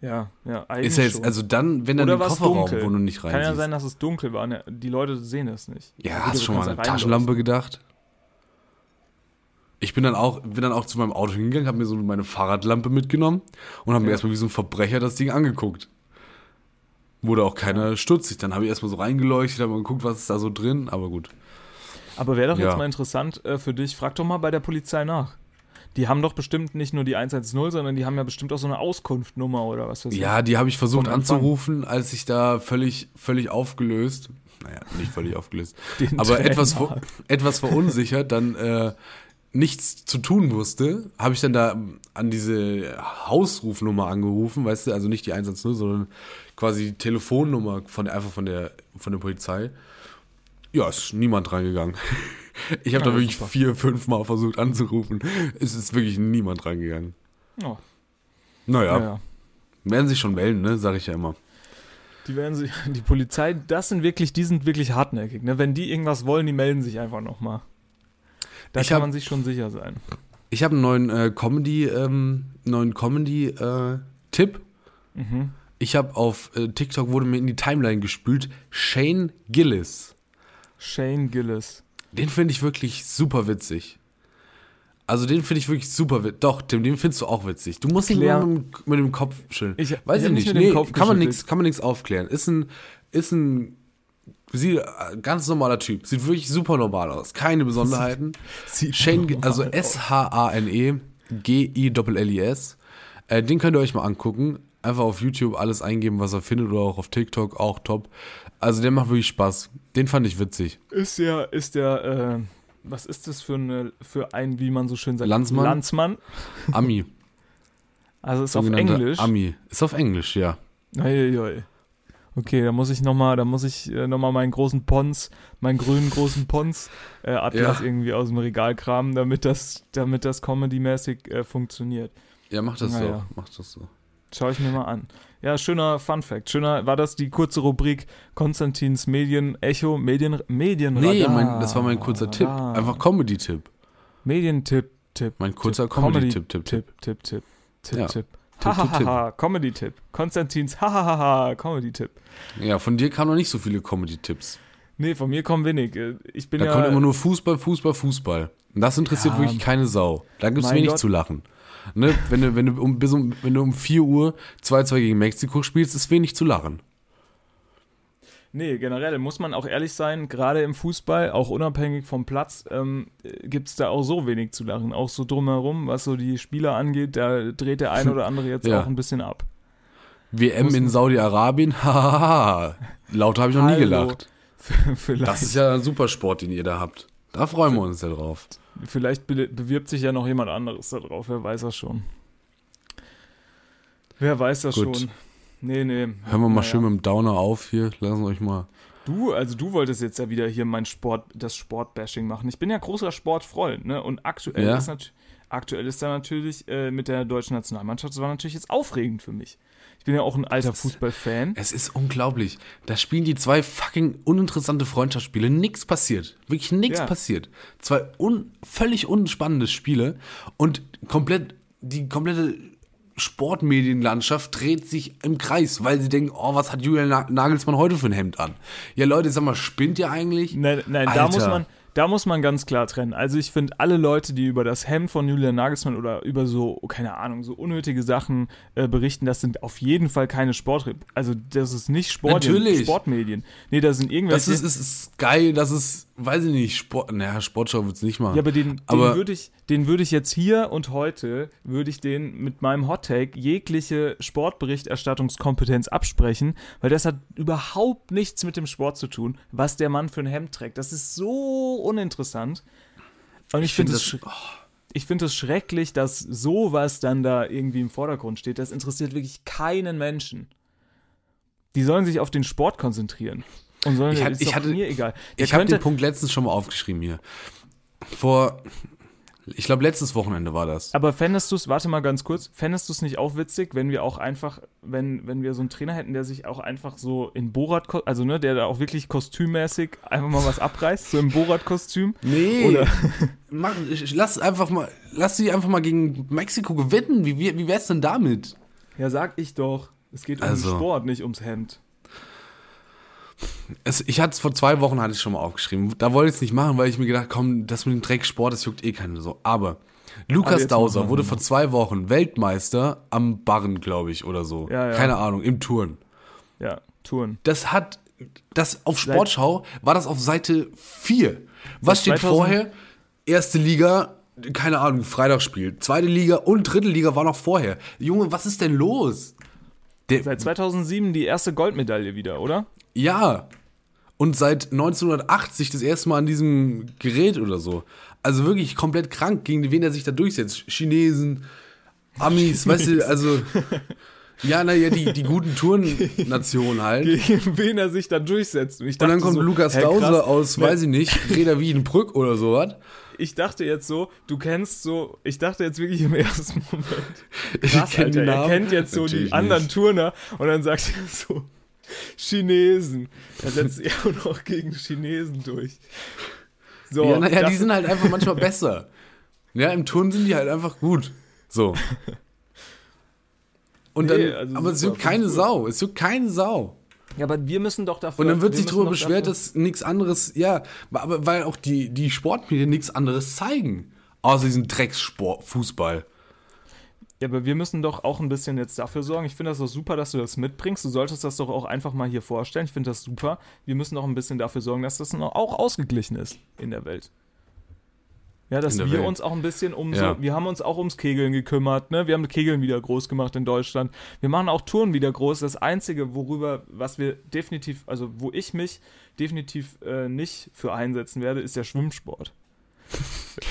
Ja, ja, eigentlich Ist ja jetzt, also dann, wenn dann Oder im Kofferraum, dunkel. wo du nicht rein Kann ja sein, dass es dunkel war. Ne? Die Leute sehen es nicht. Ja, Gut, hast du schon mal an eine. Taschenlampe gedacht? Ich bin dann auch, bin dann auch zu meinem Auto hingegangen, habe mir so meine Fahrradlampe mitgenommen und habe mir Ja. erstmal wie so ein Verbrecher das Ding angeguckt. Wurde auch keiner stutzig. Dann habe ich erstmal so reingeleuchtet, habe mal geguckt, was ist da so drin, aber gut. Aber wäre doch Ja. jetzt mal interessant äh, für dich, frag doch mal bei der Polizei nach. Die haben doch bestimmt nicht nur die 110, sondern die haben ja bestimmt auch so eine Auskunftnummer oder was weiß ich. Ja, die habe ich versucht anzurufen, als ich da völlig, völlig aufgelöst, naja, nicht völlig aufgelöst, Den aber etwas, ver etwas verunsichert, dann äh, nichts zu tun wusste, habe ich dann da an diese Hausrufnummer angerufen, weißt du, also nicht die 110, sondern quasi die Telefonnummer von der, einfach von der, von der Polizei. Ja, ist niemand reingegangen. Ich habe Ja, da wirklich super. vier, fünf Mal versucht anzurufen. Es ist wirklich niemand reingegangen. Ja. Naja, Ja. werden sich schon melden, ne? Sag ich ja immer. Die werden sich, die Polizei, das sind wirklich, die sind wirklich hartnäckig. Ne? Wenn die irgendwas wollen, die melden sich einfach nochmal. Da Ich kann hab- man sich schon sicher sein. Ich habe einen neuen äh, Comedy, ähm, neuen Comedy-Tipp. Mhm. Ich habe auf äh, TikTok wurde mir in die Timeline gespült Shane Gillis. Shane Gillis. Den finde ich wirklich super witzig. Also den finde ich wirklich super witzig. Doch, Tim, den findest du auch witzig. Du musst ihn nur mit, dem- mit dem Kopf schütteln. Ich- Weiß ich ich, nicht. Nee, Kopf kann man nichts, kann man nichts aufklären. Ist ein, ist ein sieht, äh, ganz normaler Typ. Sieht wirklich super normal aus. Keine Besonderheiten. Sieht Shane, also. S-H-A-N-E G-I-L-L-I-S. Äh, den könnt ihr euch mal angucken. Einfach auf YouTube alles eingeben, was er findet oder auch auf TikTok, auch top. Also der macht wirklich Spaß. Den fand ich witzig. Ist der, ist der, äh, was ist das für, eine, für ein, wie man so schön sagt? Landsmann? Landsmann. Ami. Also ist auf Englisch. Ami. Ist auf Englisch, ja. Uiuiui. Okay, da muss ich nochmal, da muss ich äh, nochmal meinen großen Pons, meinen grünen großen Pons äh, Atlas Ja. irgendwie aus dem Regal kramen, damit das, damit das Comedy-mäßig äh, funktioniert. Ja, mach das Na so. ja. Mach das so. Schau ich mir mal an. Ja, schöner Fun Fact. Schöner, war das die kurze Rubrik Konstantins Medien Echo, Medien, Medien Nee, mein, das war mein kurzer Tipp. Einfach Comedy-Tipp. Medientipp, Tipp. Mein kurzer Tipp, Comedy-Tipp, Tipp, Tipp, Tipp, Tipp, Tipp. Tipp. Tipp, Tipp, Tipp. Hahaha, Comedy-Tipp. Konstantins Hahaha, Comedy-Tipp. Ja, von dir kamen noch nicht so viele Comedy-Tipps. Nee, von mir kommen wenig. Äh, Ich bin Da ja. kommt immer nur Fußball, Fußball, Fußball. Und das interessiert Ja. wirklich keine Sau. Da gibt es wenig Gott. zu lachen. Ne? Wenn, du, wenn, du um, bis um, wenn du um 4 Uhr 2-2 gegen Mexiko spielst, ist wenig zu lachen. Nee, generell muss man auch ehrlich sein, gerade im Fußball, auch unabhängig vom Platz, ähm, gibt es da auch so wenig zu lachen. Auch so drumherum, was so die Spieler angeht, da dreht der eine oder andere jetzt Ja. auch ein bisschen ab. WM Muss in Saudi-Arabien, hahaha. Lauter habe ich noch nie gelacht. vielleicht Das ist ja ein Supersport, den ihr da habt. Da freuen wir uns ja drauf. vielleicht be bewirbt sich ja noch jemand anderes da drauf, wer weiß das schon. Wer weiß das Gut. schon. Nee, nee. Hören wir mal Naja. schön mit dem Downer auf hier. Lassen wir euch mal. Du, also du wolltest jetzt ja wieder hier mein Sport, das Sportbashing machen. Ich bin ja großer Sportfreund, ne? Und aktuell Ja. ist natürlich, aktuell ist da natürlich äh, mit der deutschen Nationalmannschaft, das war natürlich jetzt aufregend für mich. Ich bin ja auch ein alter Fußballfan. Es ist unglaublich. Da spielen die zwei fucking uninteressante Freundschaftsspiele. Nix passiert. Wirklich nichts Ja. passiert. Zwei un völlig unspannende Spiele und komplett die komplette Sportmedienlandschaft dreht sich im Kreis, weil sie denken, oh, was hat Julian Na- Nagelsmann heute für ein Hemd an? Ja, Leute, sag mal, spinnt ihr eigentlich? Nein, nein da, Alter. muss man, da muss man ganz klar trennen. Also ich finde, alle Leute, die über das Hemd von Julian Nagelsmann oder über so, keine Ahnung, so unnötige Sachen äh, berichten, das sind auf jeden Fall keine Sport... Also das ist nicht Sport Natürlich. Sportmedien. Nee, das sind irgendwelche... Das ist, ist, ist geil, das ist, weiß ich nicht, Sport, naja, Sportschau wird's nicht machen. Ja, aber den, den würde ich, den würde ich jetzt hier und heute, würde ich den mit meinem Hottake jegliche Sportberichterstattungskompetenz absprechen, weil das hat überhaupt nichts mit dem Sport zu tun, was der Mann für ein Hemd trägt. Das ist so uninteressant. Und ich, finde find es das- ich finde es schrecklich, dass sowas dann da irgendwie im Vordergrund steht. Das interessiert wirklich keinen Menschen. Die sollen sich auf den Sport konzentrieren. Und sollen, Ich ist ich hatte- mir egal. Der ich habe den Punkt letztens schon mal aufgeschrieben hier. Vor, ich glaube, letztes Wochenende war das. Aber fändest du es, warte mal ganz kurz, fändest du es nicht auch witzig, wenn wir auch einfach, wenn, wenn wir so einen Trainer hätten, der sich auch einfach so in Borat, also ne, der da auch wirklich kostümmäßig einfach mal was abreißt, so im Borat-Kostüm? Nee. Oder- Mach, lass einfach mal, lass sie einfach mal gegen Mexiko gewinnen. Wie, wie, wie wär's denn damit? Ja, sag ich doch. Es geht um Also. den Sport, nicht ums Hemd. Es, ich hatte es vor zwei Wochen hatte ich schon mal aufgeschrieben. Da wollte ich es nicht machen, weil ich mir gedacht, komm, das mit dem Drecksport, das juckt eh keine so. Aber Aber Lukas jetzt Dauser machen wir wurde vor zwei Wochen Weltmeister am Barren, glaube ich, oder so. Ja, ja. Keine Ahnung, im Touren. Ja, Touren. Das hat, das auf Sportschau war das auf Seite 4. Was steht 2000 vorher? Erste Liga, keine Ahnung, Freitagsspiel. Zweite Liga und dritte Liga war noch vorher. Junge, was ist denn los? Der, Seit 2007 die erste Goldmedaille wieder, oder? ja. Und seit 1980 das erste Mal an diesem Gerät oder so. Also wirklich komplett krank, gegen wen er sich da durchsetzt. Chinesen, Amis, weißt du, also Ja, naja, die, die guten Tourennationen halt. gegen wen er sich dann durchsetzt. Und, ich dann kommt so, Lukas hä, Dause aus, Ne, weiß ich nicht, Reda Wiedenbrück oder sowas. Ich dachte jetzt so, du kennst so, ich dachte jetzt wirklich im ersten Moment, Ich krass, kenn die Alter, er Namen. kennt jetzt so Natürlich die anderen nicht. Turner und dann sagt er so, Chinesen. Er setzt sich auch noch gegen Chinesen durch. So, Ja, naja, die sind halt einfach manchmal besser. Ja, im Turn sind die halt einfach gut. So. Und Nee, dann, also aber es juckt keine cool. Sau. Es juckt keine Sau. Ja, aber wir müssen doch dafür. Und dann wird wir sich darüber beschwert, dafür- dass nichts anderes, ja, aber weil auch die, die Sportmedien nichts anderes zeigen. Außer diesen Dreckssport, Fußball. Ja, aber wir müssen doch auch ein bisschen jetzt dafür sorgen. Ich finde das doch super, dass du das mitbringst. Du solltest das doch auch einfach mal hier vorstellen. Ich finde das super. Wir müssen doch ein bisschen dafür sorgen, dass das auch ausgeglichen ist in der Welt. Ja, dass wir Welt. uns auch ein bisschen um Ja. so, wir haben uns auch ums Kegeln gekümmert, ne? Wir haben Kegeln wieder groß gemacht in Deutschland. Wir machen auch Touren wieder groß. Das Einzige, worüber, was wir definitiv, also wo ich mich definitiv äh, nicht für einsetzen werde, ist der Schwimmsport.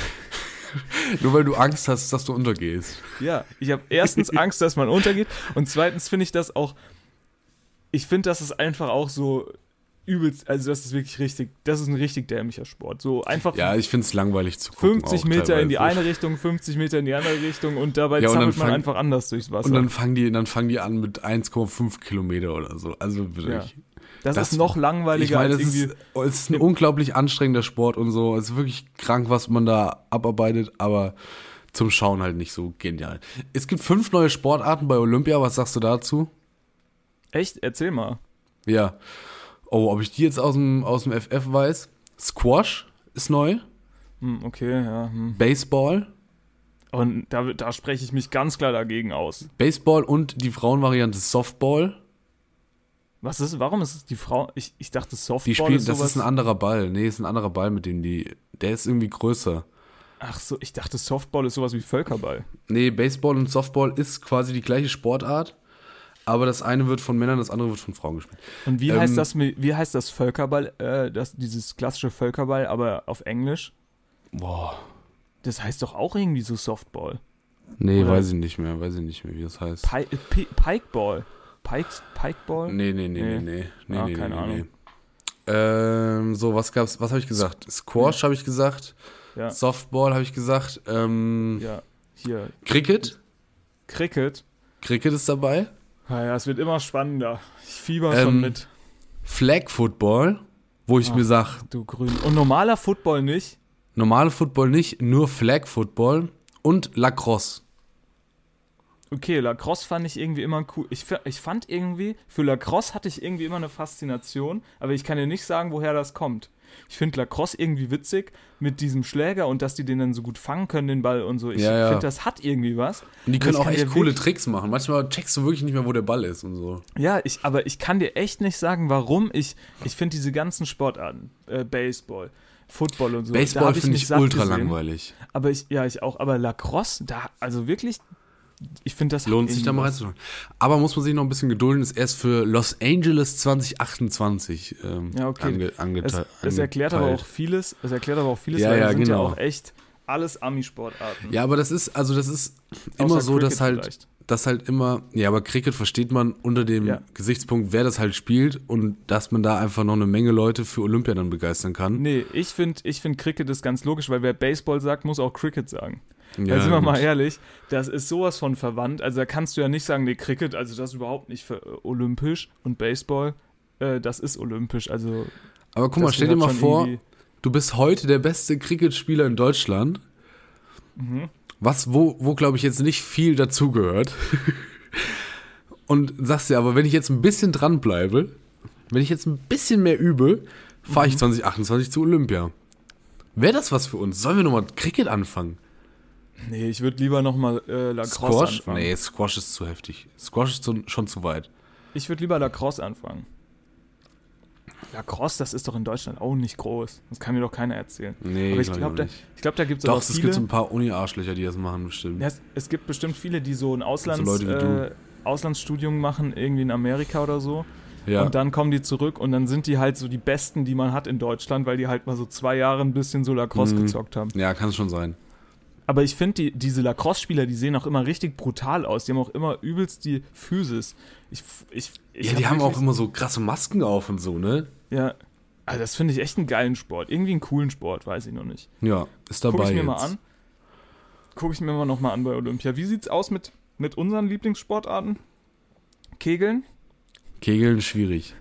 Nur weil du Angst hast, dass du untergehst. Ja, ich habe erstens Angst, dass man untergeht und zweitens finde ich das auch, ich finde, das ist einfach auch so übelst, also das ist wirklich richtig, das ist ein richtig dämlicher Sport. So einfach Ja, ich finde es langweilig zu gucken. 50 auch Meter in die teilweise. eine Richtung, 50 Meter in die andere Richtung und dabei Ja, und zappelt man fang- einfach anders durchs Wasser. Und dann fangen die, dann fangen die an mit 1,5 Kilometer oder so. Also wirklich. Das, das- ist noch Ich langweiliger meine, als ist, es ist ein unglaublich anstrengender Sport und so. Es ist wirklich krank, was man da abarbeitet, aber zum Schauen halt nicht so genial. Es gibt fünf neue Sportarten bei Olympia. Was sagst du dazu? Echt? Erzähl mal. Ja. Oh, ob ich die jetzt aus dem, aus dem FF weiß? Squash ist neu. Hm, okay, ja. Hm. Baseball. Und da, da spreche ich mich ganz klar dagegen aus. Baseball und die Frauenvariante Softball. Was ist, warum ist es die Frau? Ich, ich dachte, Softball Die spielen, ist das sowas. ist ein anderer Ball. Nee, ist ein anderer Ball, mit dem die. Der ist irgendwie größer. Ach so, ich dachte, Softball ist sowas wie Völkerball. Nee, Baseball und Softball ist quasi die gleiche Sportart, aber das eine wird von Männern, das andere wird von Frauen gespielt. Und wie Ähm, heißt das wie heißt das Völkerball, äh, das, dieses klassische Völkerball, aber auf Englisch? Boah. Das heißt doch auch irgendwie so Softball. Nee, Oder- weiß ich nicht mehr, weiß ich nicht mehr, wie das heißt. Pi Pi Pikeball. Pike, Pikeball? Nee, nee, nee, nee, Nee. nee. Ah, nee, keine nee, Ahnung. nee. Ähm, so, was gab's, was habe ich gesagt? Squash habe ich gesagt, Ja. Softball habe ich gesagt, ähm, Ja, hier. Cricket, Cricket. Cricket ist dabei, Naja, es wird immer spannender. Ich fieber Ähm, schon mit. Flag Football, wo ich Ach. mir sag, Du grün. Und normaler Football nicht? normale Football nicht, nur Flag Football und Lacrosse. Okay, Lacrosse fand ich irgendwie immer cool. Ich, ich fand irgendwie, für Lacrosse hatte ich irgendwie immer eine Faszination, aber ich kann dir nicht sagen, woher das kommt. Ich finde Lacrosse irgendwie witzig mit diesem Schläger und dass die den dann so gut fangen können, den Ball und so. Ich Ja, ja. finde, das hat irgendwie was. Und die können ich auch echt coole wirklich- Tricks machen. Manchmal checkst du wirklich nicht mehr, wo der Ball ist und so. Ja, ich, aber ich kann dir echt nicht sagen, warum ich, ich finde diese ganzen Sportarten, äh, Baseball, Football und so. Baseball finde ich satt ultra gesehen. langweilig. Aber ich, ja, ich auch. Aber Lacrosse, da, also wirklich, ich finde das Lohnt sich da mal reinzuschauen. Aber muss man sich noch ein bisschen gedulden, ist erst für Los Angeles 2028 ähm, Ja, okay. ange, Es, angete- es erklärt aber auch vieles, es erklärt aber auch vieles, Ja, weil ja, das sind genau. ja auch echt alles Ami-Sportarten. Ja, aber das ist, also das ist immer Außer so, dass halt, vielleicht. dass halt immer, ja, aber Cricket versteht man unter dem Ja. Gesichtspunkt, wer das halt spielt und dass man da einfach noch eine Menge Leute für Olympia dann begeistern kann. Nee, ich finde, ich find Cricket ist ganz logisch, weil wer Baseball sagt, muss auch Cricket sagen. Ja, Ja, sind wir gut. mal ehrlich, das ist sowas von verwandt. Also da kannst du ja nicht sagen, nee, Cricket, also das ist überhaupt nicht für, äh, olympisch und Baseball, äh, das ist olympisch. Also Aber guck mal, stell dir mal vor, du bist heute der beste Cricketspieler in Deutschland. Mhm. Was, wo, wo glaube ich jetzt nicht viel dazugehört. Und sagst dir aber, wenn ich jetzt ein bisschen dranbleibe, wenn ich jetzt ein bisschen mehr übe, fahre Mhm. ich 2028 zu Olympia. Wäre das was für uns? Sollen wir nochmal Cricket anfangen? Nee, ich würde lieber nochmal äh, Lacrosse Squash? anfangen. Nee, Squash ist zu heftig. Squash ist zu, schon zu weit. Ich würde lieber Lacrosse anfangen. Lacrosse, das ist doch in Deutschland auch nicht groß. Das kann mir doch keiner erzählen. Nee, Aber ich glaub glaube, auch da, ich glaub, da gibt es Doch, es gibt so ein paar Uni-Arschlöcher, die das machen, bestimmt. Ja, es, es gibt bestimmt viele, die so ein Auslands, du. äh, Auslandsstudium machen, irgendwie in Amerika oder so. ja. Und dann kommen die zurück und dann sind die halt so die Besten, die man hat in Deutschland, weil die halt mal so zwei Jahre ein bisschen so Lacrosse Mhm. gezockt haben. ja, kann es schon sein. Aber ich finde, die, diese Lacrosse-Spieler, die sehen auch immer richtig brutal aus. Die haben auch immer übelst die Physis. Ich, ich, ich Ja, die hab haben auch immer so krasse Masken auf und so, ne? Ja, also das finde ich echt einen geilen Sport. Irgendwie einen coolen Sport, weiß ich noch nicht. Ja, ist dabei Gucke ich mir jetzt. mal an. Gucke ich mir mal nochmal an bei Olympia. Wie sieht's aus mit, mit unseren Lieblingssportarten? Kegeln? Kegeln schwierig.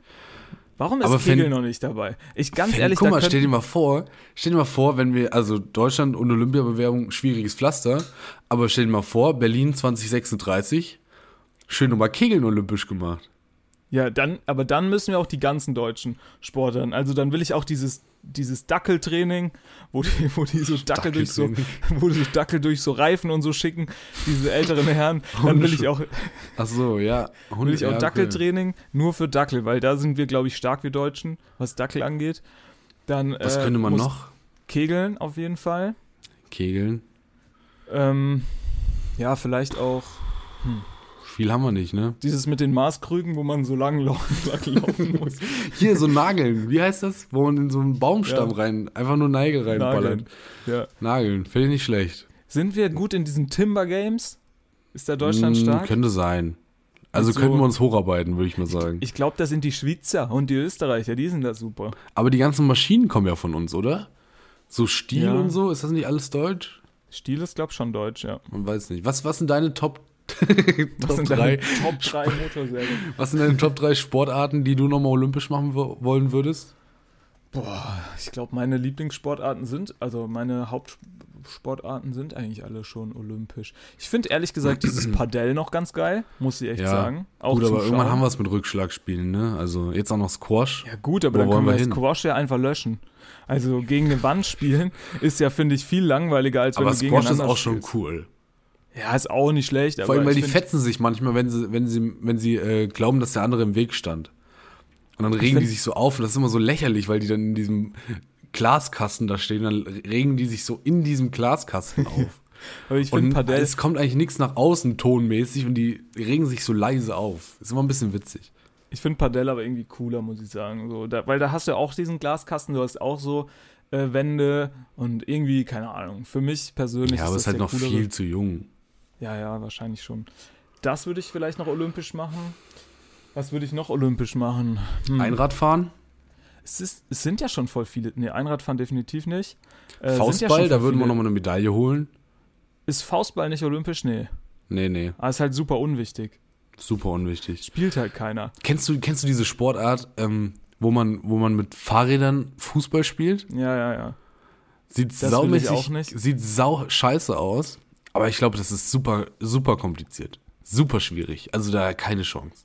Warum ist Aber fänd- noch nicht dabei? Ich ganz Fänd- ehrlich, guck mal, stell dir mal vor, stell dir mal vor, wenn wir, also Deutschland und Olympiabewerbung, schwieriges Pflaster, aber stell dir mal vor, Berlin 2036, schön nochmal Kegeln olympisch gemacht. Ja, dann, aber dann müssen wir auch die ganzen deutschen Sportlern. Also dann will ich auch dieses, dieses Dackeltraining, wo die, wo die so Dackel durch so, wo die Dackel durch so Reifen und so schicken, diese älteren Herren. Dann will ich auch, Ach so, ja. will ich auch ja, okay. Dackeltraining nur für Dackel, weil da sind wir, glaube ich, stark, wir Deutschen, was Dackel angeht. Dann, Was äh, könnte man noch? Kegeln auf jeden Fall. Kegeln. Ähm, ja, vielleicht auch Viel haben wir nicht, ne? dieses mit den Maßkrügen, wo man so lang, lau lang laufen muss. Hier, so Nageln. Wie heißt das? Wo man in so einen Baumstamm Ja. rein, einfach nur Nägel reinballert. Nageln. Ja. Nageln. Finde ich nicht schlecht. Sind wir gut in diesen Timber Games? Ist da Deutschland Hm, stark? Könnte sein. Also so- könnten wir uns hocharbeiten, würde ich mal sagen. Ich glaube, das sind die Schweizer und die Österreicher, die sind da super. Aber die ganzen Maschinen kommen ja von uns, oder? So Stil Ja. und so, ist das nicht alles deutsch? Stil ist, glaube ich, schon deutsch, ja. Man weiß nicht. Was, was sind deine Top, Was Top sind 3? deine Top 3 Motorsäge? Was sind deine Top 3 Sportarten, die du nochmal olympisch machen wo- wollen würdest? Boah, ich glaube, meine Lieblingssportarten sind, also meine Hauptsportarten sind eigentlich alle schon olympisch. Ich finde ehrlich gesagt dieses Padel noch ganz geil, muss ich echt Ja, sagen. Auch Gut, aber irgendwann Schauen. haben wir es mit Rückschlagspielen, ne? Also jetzt auch noch Squash. Ja gut, aber Wo dann können wir wir hin? Squash ja einfach löschen. Also gegen eine Wand spielen ist ja, finde ich, viel langweiliger, als aber wenn du Squash ist auch schon spielst. cool. Ja, ist auch nicht schlecht. Vor allem, weil die fetzen sich manchmal, wenn sie, wenn sie, wenn sie äh, glauben, dass der andere im Weg stand. Und dann regen die sich so auf und das ist immer so lächerlich, weil die dann in diesem Glaskasten da stehen, dann regen die sich so in diesem Glaskasten auf. Aber ich finde Padel, es kommt eigentlich nichts nach außen tonmäßig und die regen sich so leise auf. Ist immer ein bisschen witzig. ich finde Padel aber irgendwie cooler, muss ich sagen. So, da, weil da hast du ja auch diesen Glaskasten, du hast auch so äh, Wände und irgendwie, keine Ahnung. Für mich persönlich Ja, aber ist ist das halt noch viel zu jung. Ja, ja, wahrscheinlich schon. Das würde ich vielleicht noch olympisch machen. Was würde ich noch olympisch machen? Hm. Einradfahren, Es, ist, es sind ja schon voll viele. Nee, Einradfahren definitiv nicht. Äh, ja Faustball, schon da würden wir nochmal eine Medaille holen. Ist Faustball nicht olympisch? Nee. Nee, nee, Aber ist halt super unwichtig. super unwichtig. Spielt halt keiner. Kennst du, kennst du diese Sportart, ähm, wo man, wo man mit Fahrrädern Fußball spielt? Ja, ja, ja. Sieht ich saumäßig, auch nicht. sieht sau scheiße aus. Aber ich glaube, das ist super, super kompliziert. Super schwierig. Also da keine Chance.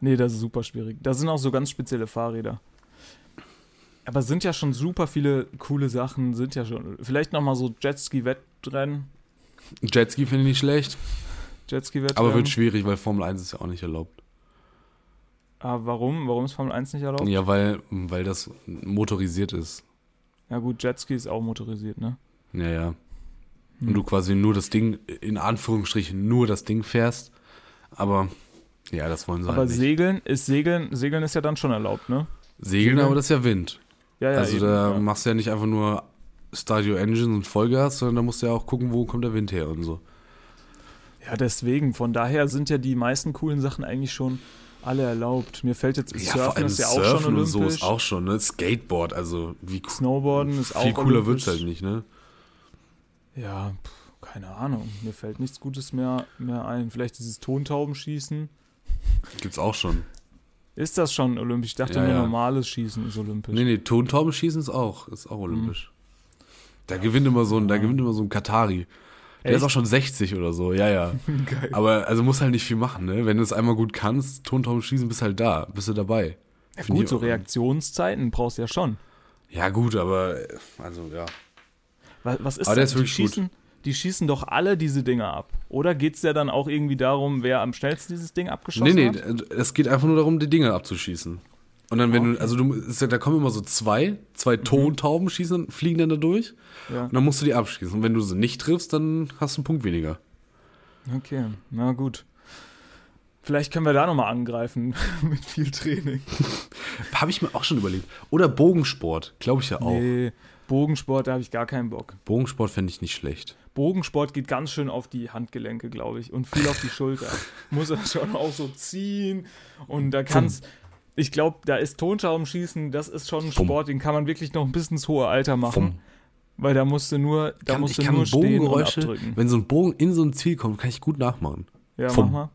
Nee, das ist super schwierig. Da sind auch so ganz spezielle Fahrräder. Aber sind ja schon super viele coole Sachen, sind ja schon. Vielleicht nochmal so Jetski-Wettrennen. Jetski finde ich nicht schlecht, Jetski-Wettrennen. aber wird schwierig, weil Formel 1 ist ja auch nicht erlaubt. Ah, warum? Warum ist Formel 1 nicht erlaubt? Ja, Ja, weil, weil das motorisiert ist. gut, Jetski ist auch motorisiert, ne? Ja, ja. Hm. Und du quasi nur das Ding, in Anführungsstrichen, nur das Ding fährst. Aber ja, das wollen sie Aber halt nicht. Segeln ist Segeln, Segeln ist ja dann schon erlaubt, ne? Segeln, aber das ist ja Wind. Ja, ja. also eben, da ja. machst du ja nicht einfach nur Stadio Engine und Vollgas, sondern da musst du ja auch gucken, wo kommt der Wind her und so. ja, deswegen. Von daher sind ja die meisten coolen Sachen eigentlich schon alle erlaubt. Mir fällt jetzt Surfen ist ja auch schon Surfen und olympisch. so ist auch schon, ne? Skateboard, also wie co- Snowboarden ist auch viel cooler olympisch. wird's halt nicht, ne? Ja, pff, keine Ahnung. Mir fällt nichts Gutes mehr, mehr ein. Vielleicht dieses Tontaubenschießen. Gibt's auch schon. Ist das schon olympisch? Ich dachte Ja, nur ja. normales Schießen ist olympisch. Nee, nee, Tontaubenschießen ist auch, ist auch olympisch. Da gewinnt immer so ein, da gewinnt immer so ein Katari. Der Echt? ist auch schon 60 oder so, ja, ja. Geil. Aber also muss halt nicht viel machen, ne? Wenn du es einmal gut kannst, Tontaubenschießen, bist halt da, bist du dabei. Ja, gut, so Reaktionszeiten brauchst du ja schon. Ja, gut, aber also ja. Was, was ist Aber das? die, schießen, die schießen doch alle diese Dinger ab. Oder geht es ja dann auch irgendwie darum, wer am schnellsten dieses Ding abgeschossen Nee, nee, hat? es geht einfach nur darum, die Dinge abzuschießen. Und dann, wenn du, also du, ja, da kommen immer so zwei, zwei Tontauben schießen, fliegen dann da durch. Mhm. Ja. Und dann musst du die abschießen. Und wenn du sie nicht triffst, dann hast du einen Punkt weniger. Okay, na gut. Vielleicht können wir da nochmal angreifen mit viel Training. Habe ich mir auch schon überlegt. Oder Bogensport, glaube ich ja auch. Nee, Bogensport, da habe ich gar keinen Bock. Bogensport fände ich nicht schlecht. Bogensport geht ganz schön auf die Handgelenke, glaube ich, und viel auf die Schulter. Muss er schon auch so ziehen und da kannst. Ich glaube, da ist Tonschaumschießen, das ist schon ein. Sport, den kann man wirklich noch ein bisschen ins hohe Alter machen. Fumm. Weil da musst du nur, da Kann, musst ich du kann nur stehen und Bogengeräusche, abdrücken. wenn so ein Bogen in so ein Ziel kommt, kann ich gut nachmachen. Ja, Fumm. mach mal.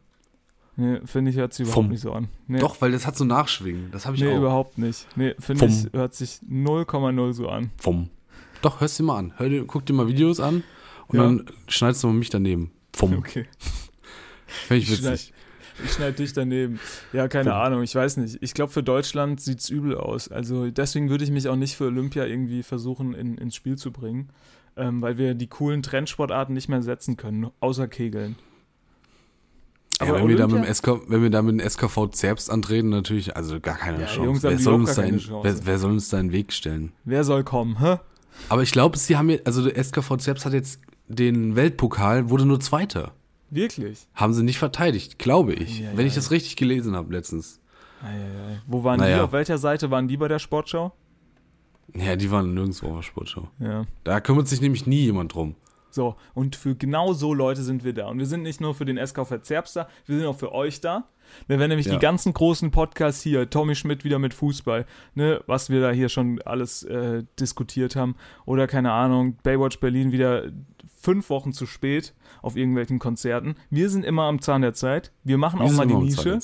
Nee, finde ich, hört sich überhaupt Fumm. nicht so an. Nee, Doch, weil das hat so Nachschwingen. Das habe ich nee, auch. überhaupt nicht. Nee, finde ich, hört sich 0,0 so an. Fumm. Doch, hörst dir mal an. Hör guck dir mal Videos an und Ja. dann schneidest du mal mich daneben. Fumm. Okay. Fände ich Ich witzig. Ich schneide dich daneben. Ja, keine Fumm. Ahnung, ich weiß nicht. Ich glaube, für Deutschland sieht es übel aus. Also deswegen würde ich mich auch nicht für Olympia irgendwie versuchen, in, ins Spiel zu bringen. Ähm, weil wir die coolen Trendsportarten nicht mehr setzen können, außer Kegeln. Ja, Aber wenn, wir da mit dem SK, wenn wir da mit dem SKV Zerbst antreten, natürlich, also gar keine Ja, Chance. Wer, die soll uns da in, wer, wer soll uns da in den Weg stellen? Wer soll kommen, hä? Aber ich glaube, sie haben jetzt, also der SKV Zerbst hat jetzt den Weltpokal, wurde nur Zweiter. Wirklich? Haben sie nicht verteidigt, glaube ich. Ja, wenn ich das richtig gelesen habe letztens. Wo waren die? Naja. Auf welcher Seite waren die bei der Sportschau? Ja, die waren nirgendwo auf der Sportschau. Ja. Da kümmert sich nämlich nie jemand drum. So, und für genau so Leute sind wir da. Und wir sind nicht nur für den SKV Zerbst da, wir sind auch für euch da. Ne, Wenn nämlich Ja. die ganzen großen Podcasts hier, Tommy Schmidt wieder mit Fußball, ne, was wir da hier schon alles äh, diskutiert haben, oder keine Ahnung, Baywatch Berlin wieder fünf Wochen zu spät auf irgendwelchen Konzerten. Wir sind immer am Zahn der Zeit. Wir machen Wir auch mal die Nische.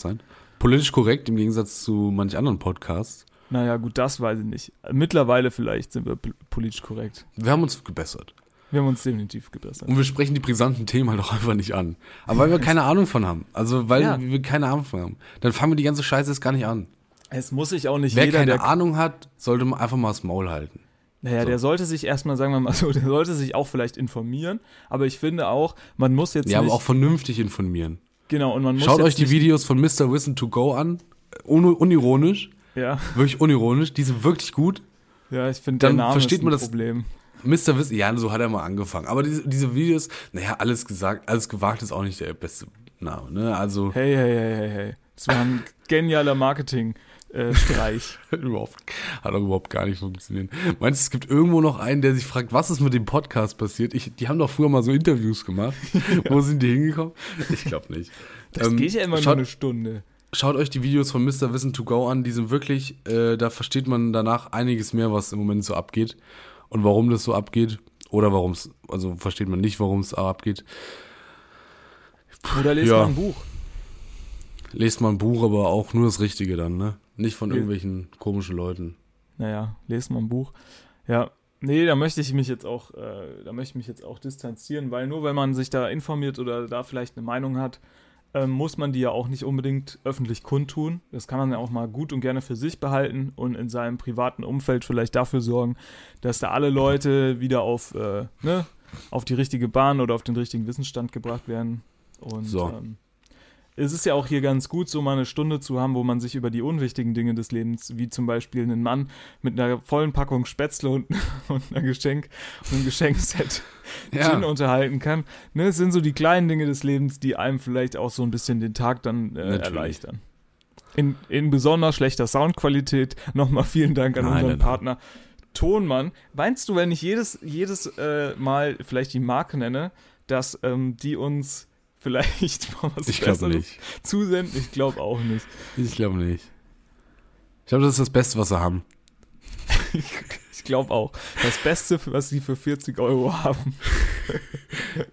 Politisch korrekt im Gegensatz zu manch anderen Podcasts. Naja, gut, das weiß ich nicht. Mittlerweile vielleicht sind wir pol- politisch korrekt. Wir haben uns gebessert. Wir haben uns definitiv gebessert. Und wir sprechen die brisanten Themen halt auch einfach nicht an. Aber weil wir keine Ahnung von haben. Also weil Ja. wir keine Ahnung von haben. Dann fangen wir die ganze Scheiße jetzt gar nicht an. Es muss sich auch nicht Wer jeder, keine der Ahnung hat, sollte mal einfach mal das Maul halten. Naja, So. der sollte sich erstmal, sagen wir mal so, der sollte sich auch vielleicht informieren, aber ich finde auch, man muss jetzt Ja, aber auch vernünftig informieren. genau, und man muss Schaut euch die Videos von Mr. Wissen to Go an. Un unironisch. Ja, Wirklich unironisch. Die sind wirklich gut. ja, ich finde, der Dann Name versteht ist ein man das- Problem. Mr. Wissen, ja, so hat er mal angefangen. Aber diese, diese Videos, naja, alles gesagt, alles gewagt ist auch nicht der beste Name, ne? Also, Hey, hey, hey, hey, hey. Das war ein genialer Marketing-Streich. überhaupt, hat auch überhaupt gar nicht funktioniert. Meinst du, es gibt irgendwo noch einen, der sich fragt, was ist mit dem Podcast passiert? Ich, die haben doch früher mal so Interviews gemacht. Wo sind die hingekommen? Ich glaube nicht. Das Ähm, geht ja immer nur schaut, eine Stunde. Schaut euch die Videos von Mr. Wissen to Go an, die sind wirklich, äh, da versteht man danach einiges mehr, was im Moment so abgeht und warum das so abgeht oder warum es, also versteht man nicht, warum es abgeht. Oder lest ja. mal ein Buch. Lest mal ein Buch, aber auch nur das Richtige dann, ne? Nicht von irgendwelchen komischen Leuten. Naja, lest mal ein Buch. Ja, nee, da möchte ich mich jetzt auch, äh, da möchte ich mich jetzt auch distanzieren, weil nur wenn man sich da informiert oder da vielleicht eine Meinung hat, ähm, muss man die ja auch nicht unbedingt öffentlich kundtun. Das kann man ja auch mal gut und gerne für sich behalten und in seinem privaten Umfeld vielleicht dafür sorgen, dass da alle Leute wieder auf, äh, ne, auf die richtige Bahn oder auf den richtigen Wissensstand gebracht werden. Und So. ähm, es ist ja auch hier ganz gut, so mal eine Stunde zu haben, wo man sich über die unwichtigen Dinge des Lebens, wie zum Beispiel einen Mann mit einer vollen Packung Spätzle und, und einer Geschenk und einem Geschenkset Gin unterhalten kann. Ne, es sind so die kleinen Dinge des Lebens, die einem vielleicht auch so ein bisschen den Tag dann äh, erleichtern. In, in besonders schlechter Soundqualität. Nochmal vielen Dank an Nein, unseren nein, nein. Partner Tonmann. Meinst du, wenn ich jedes, jedes äh, Mal vielleicht die Marke nenne, dass ähm, die uns vielleicht mal was Ich glaube Besseres nicht. zusenden? Ich glaube auch nicht. Ich glaube nicht. Ich glaube, das ist das Beste, was sie haben. Ich glaube auch. Das Beste, was sie für 40 Euro haben.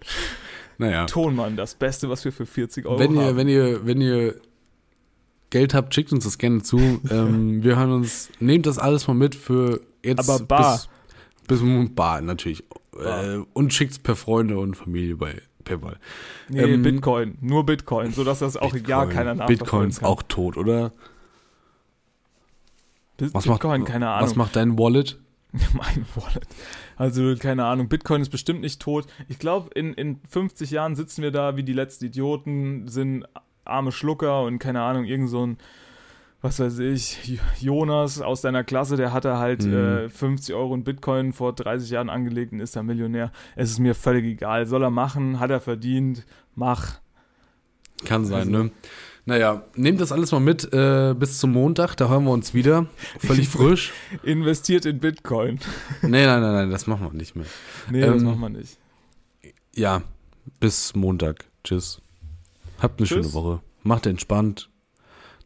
Naja. Tonmann, das Beste, was wir für 40 Euro Wenn ihr, haben. wenn ihr, wenn ihr Geld habt, schickt uns das gerne zu. ähm, wir hören uns, nehmt das alles mal mit für jetzt Aber bar. bis, bis bar natürlich. Bar. Äh, und schickt's per Freunde und Familie bei PayPal. nee, ähm, Bitcoin. Nur Bitcoin, sodass das auch ja keiner nachverfolgen Bitcoin ist auch tot, oder? Bit- Was Bitcoin, macht, keine Ahnung. Was macht dein Wallet? mein Wallet. Also, keine Ahnung. Bitcoin ist bestimmt nicht tot. Ich glaube, in, in 50 Jahren sitzen wir da wie die letzten Idioten, sind arme Schlucker und keine Ahnung, irgend so ein, was weiß ich, Jonas aus deiner Klasse, der hatte halt Mhm. äh, 50 Euro in Bitcoin vor 30 Jahren angelegt und ist da Millionär. Es ist mir völlig egal. Soll er machen, hat er verdient, mach. Kann sein, Also- ne? Naja, nehmt das alles mal mit äh, bis zum Montag, da hören wir uns wieder. Völlig frisch. Investiert in Bitcoin. Nee, nein, nein, nein, das machen wir nicht mehr. Nee, das Ähm, macht man nicht. Ja, bis Montag. Tschüss. Habt eine Tschüss. schöne Woche. Macht entspannt.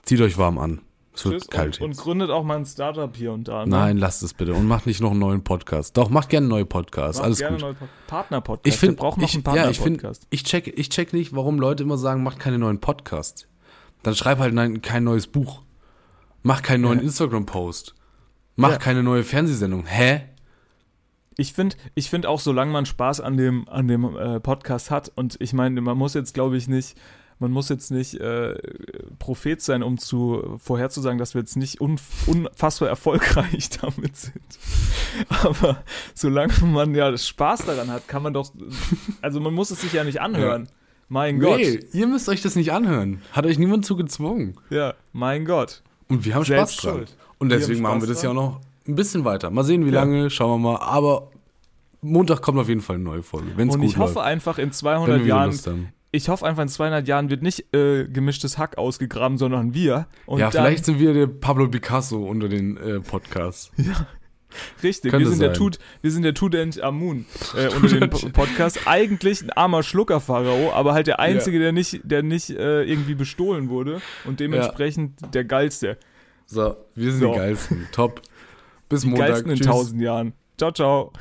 Zieht euch warm an. Es wird Tschüss kalt und, und gründet auch mal ein Startup hier und da. Ne? Nein, lasst es bitte. Und macht nicht noch einen neuen Podcast. Doch, macht gerne einen neuen Podcast. Macht Alles gerne gut. neue Po- Partner-Podcast. Ich finde, Wir brauchen noch ich, einen ja, ich Partner-Podcast. ich check, ich check nicht, warum Leute immer sagen, macht keine neuen Podcasts. Dann schreib halt nein, kein neues Buch. Mach keinen neuen Ja. Instagram-Post. Mach Ja. keine neue Fernsehsendung. Hä? Ich finde ich find auch, solange man Spaß an dem, an dem äh, Podcast hat, und ich meine, man muss jetzt, glaube ich, nicht, man muss jetzt nicht äh, Prophet sein, um zu vorherzusagen, dass wir jetzt nicht unf unfassbar erfolgreich damit sind. Aber solange man ja Spaß daran hat, kann man doch, also man muss es sich ja nicht anhören. Mein Gott. Nee, ihr müsst euch das nicht anhören. Hat euch niemand zu gezwungen. Ja, mein Gott. Und wir haben Selbst Spaß dran. schuld. Und Wir deswegen haben machen wir das ja auch dran. noch ein bisschen weiter. Mal sehen, wie Ja. lange, schauen wir mal. Aber Montag kommt auf jeden Fall eine neue Folge, wenn es Und gut ich hoffe läuft. einfach in Wenn 200 wir wieder Jahren. Ich hoffe einfach in 200 Jahren wird nicht äh, gemischtes Hack ausgegraben, sondern wir. Und ja, vielleicht sind wir der Pablo Picasso unter den äh, Podcasts. Richtig, Könnte wir sind, der. Tut, wir sind der Tudent Amun äh, unter den Po- Podcast. Eigentlich ein armer Schluckerpharao, aber halt der Einzige, der nicht, der nicht äh, irgendwie bestohlen wurde und dementsprechend der Geilste. So, wir sind So. die Geilsten. Top. Bis Die Montag. Geilsten in Tschüss. tausend Jahren. Ciao, ciao.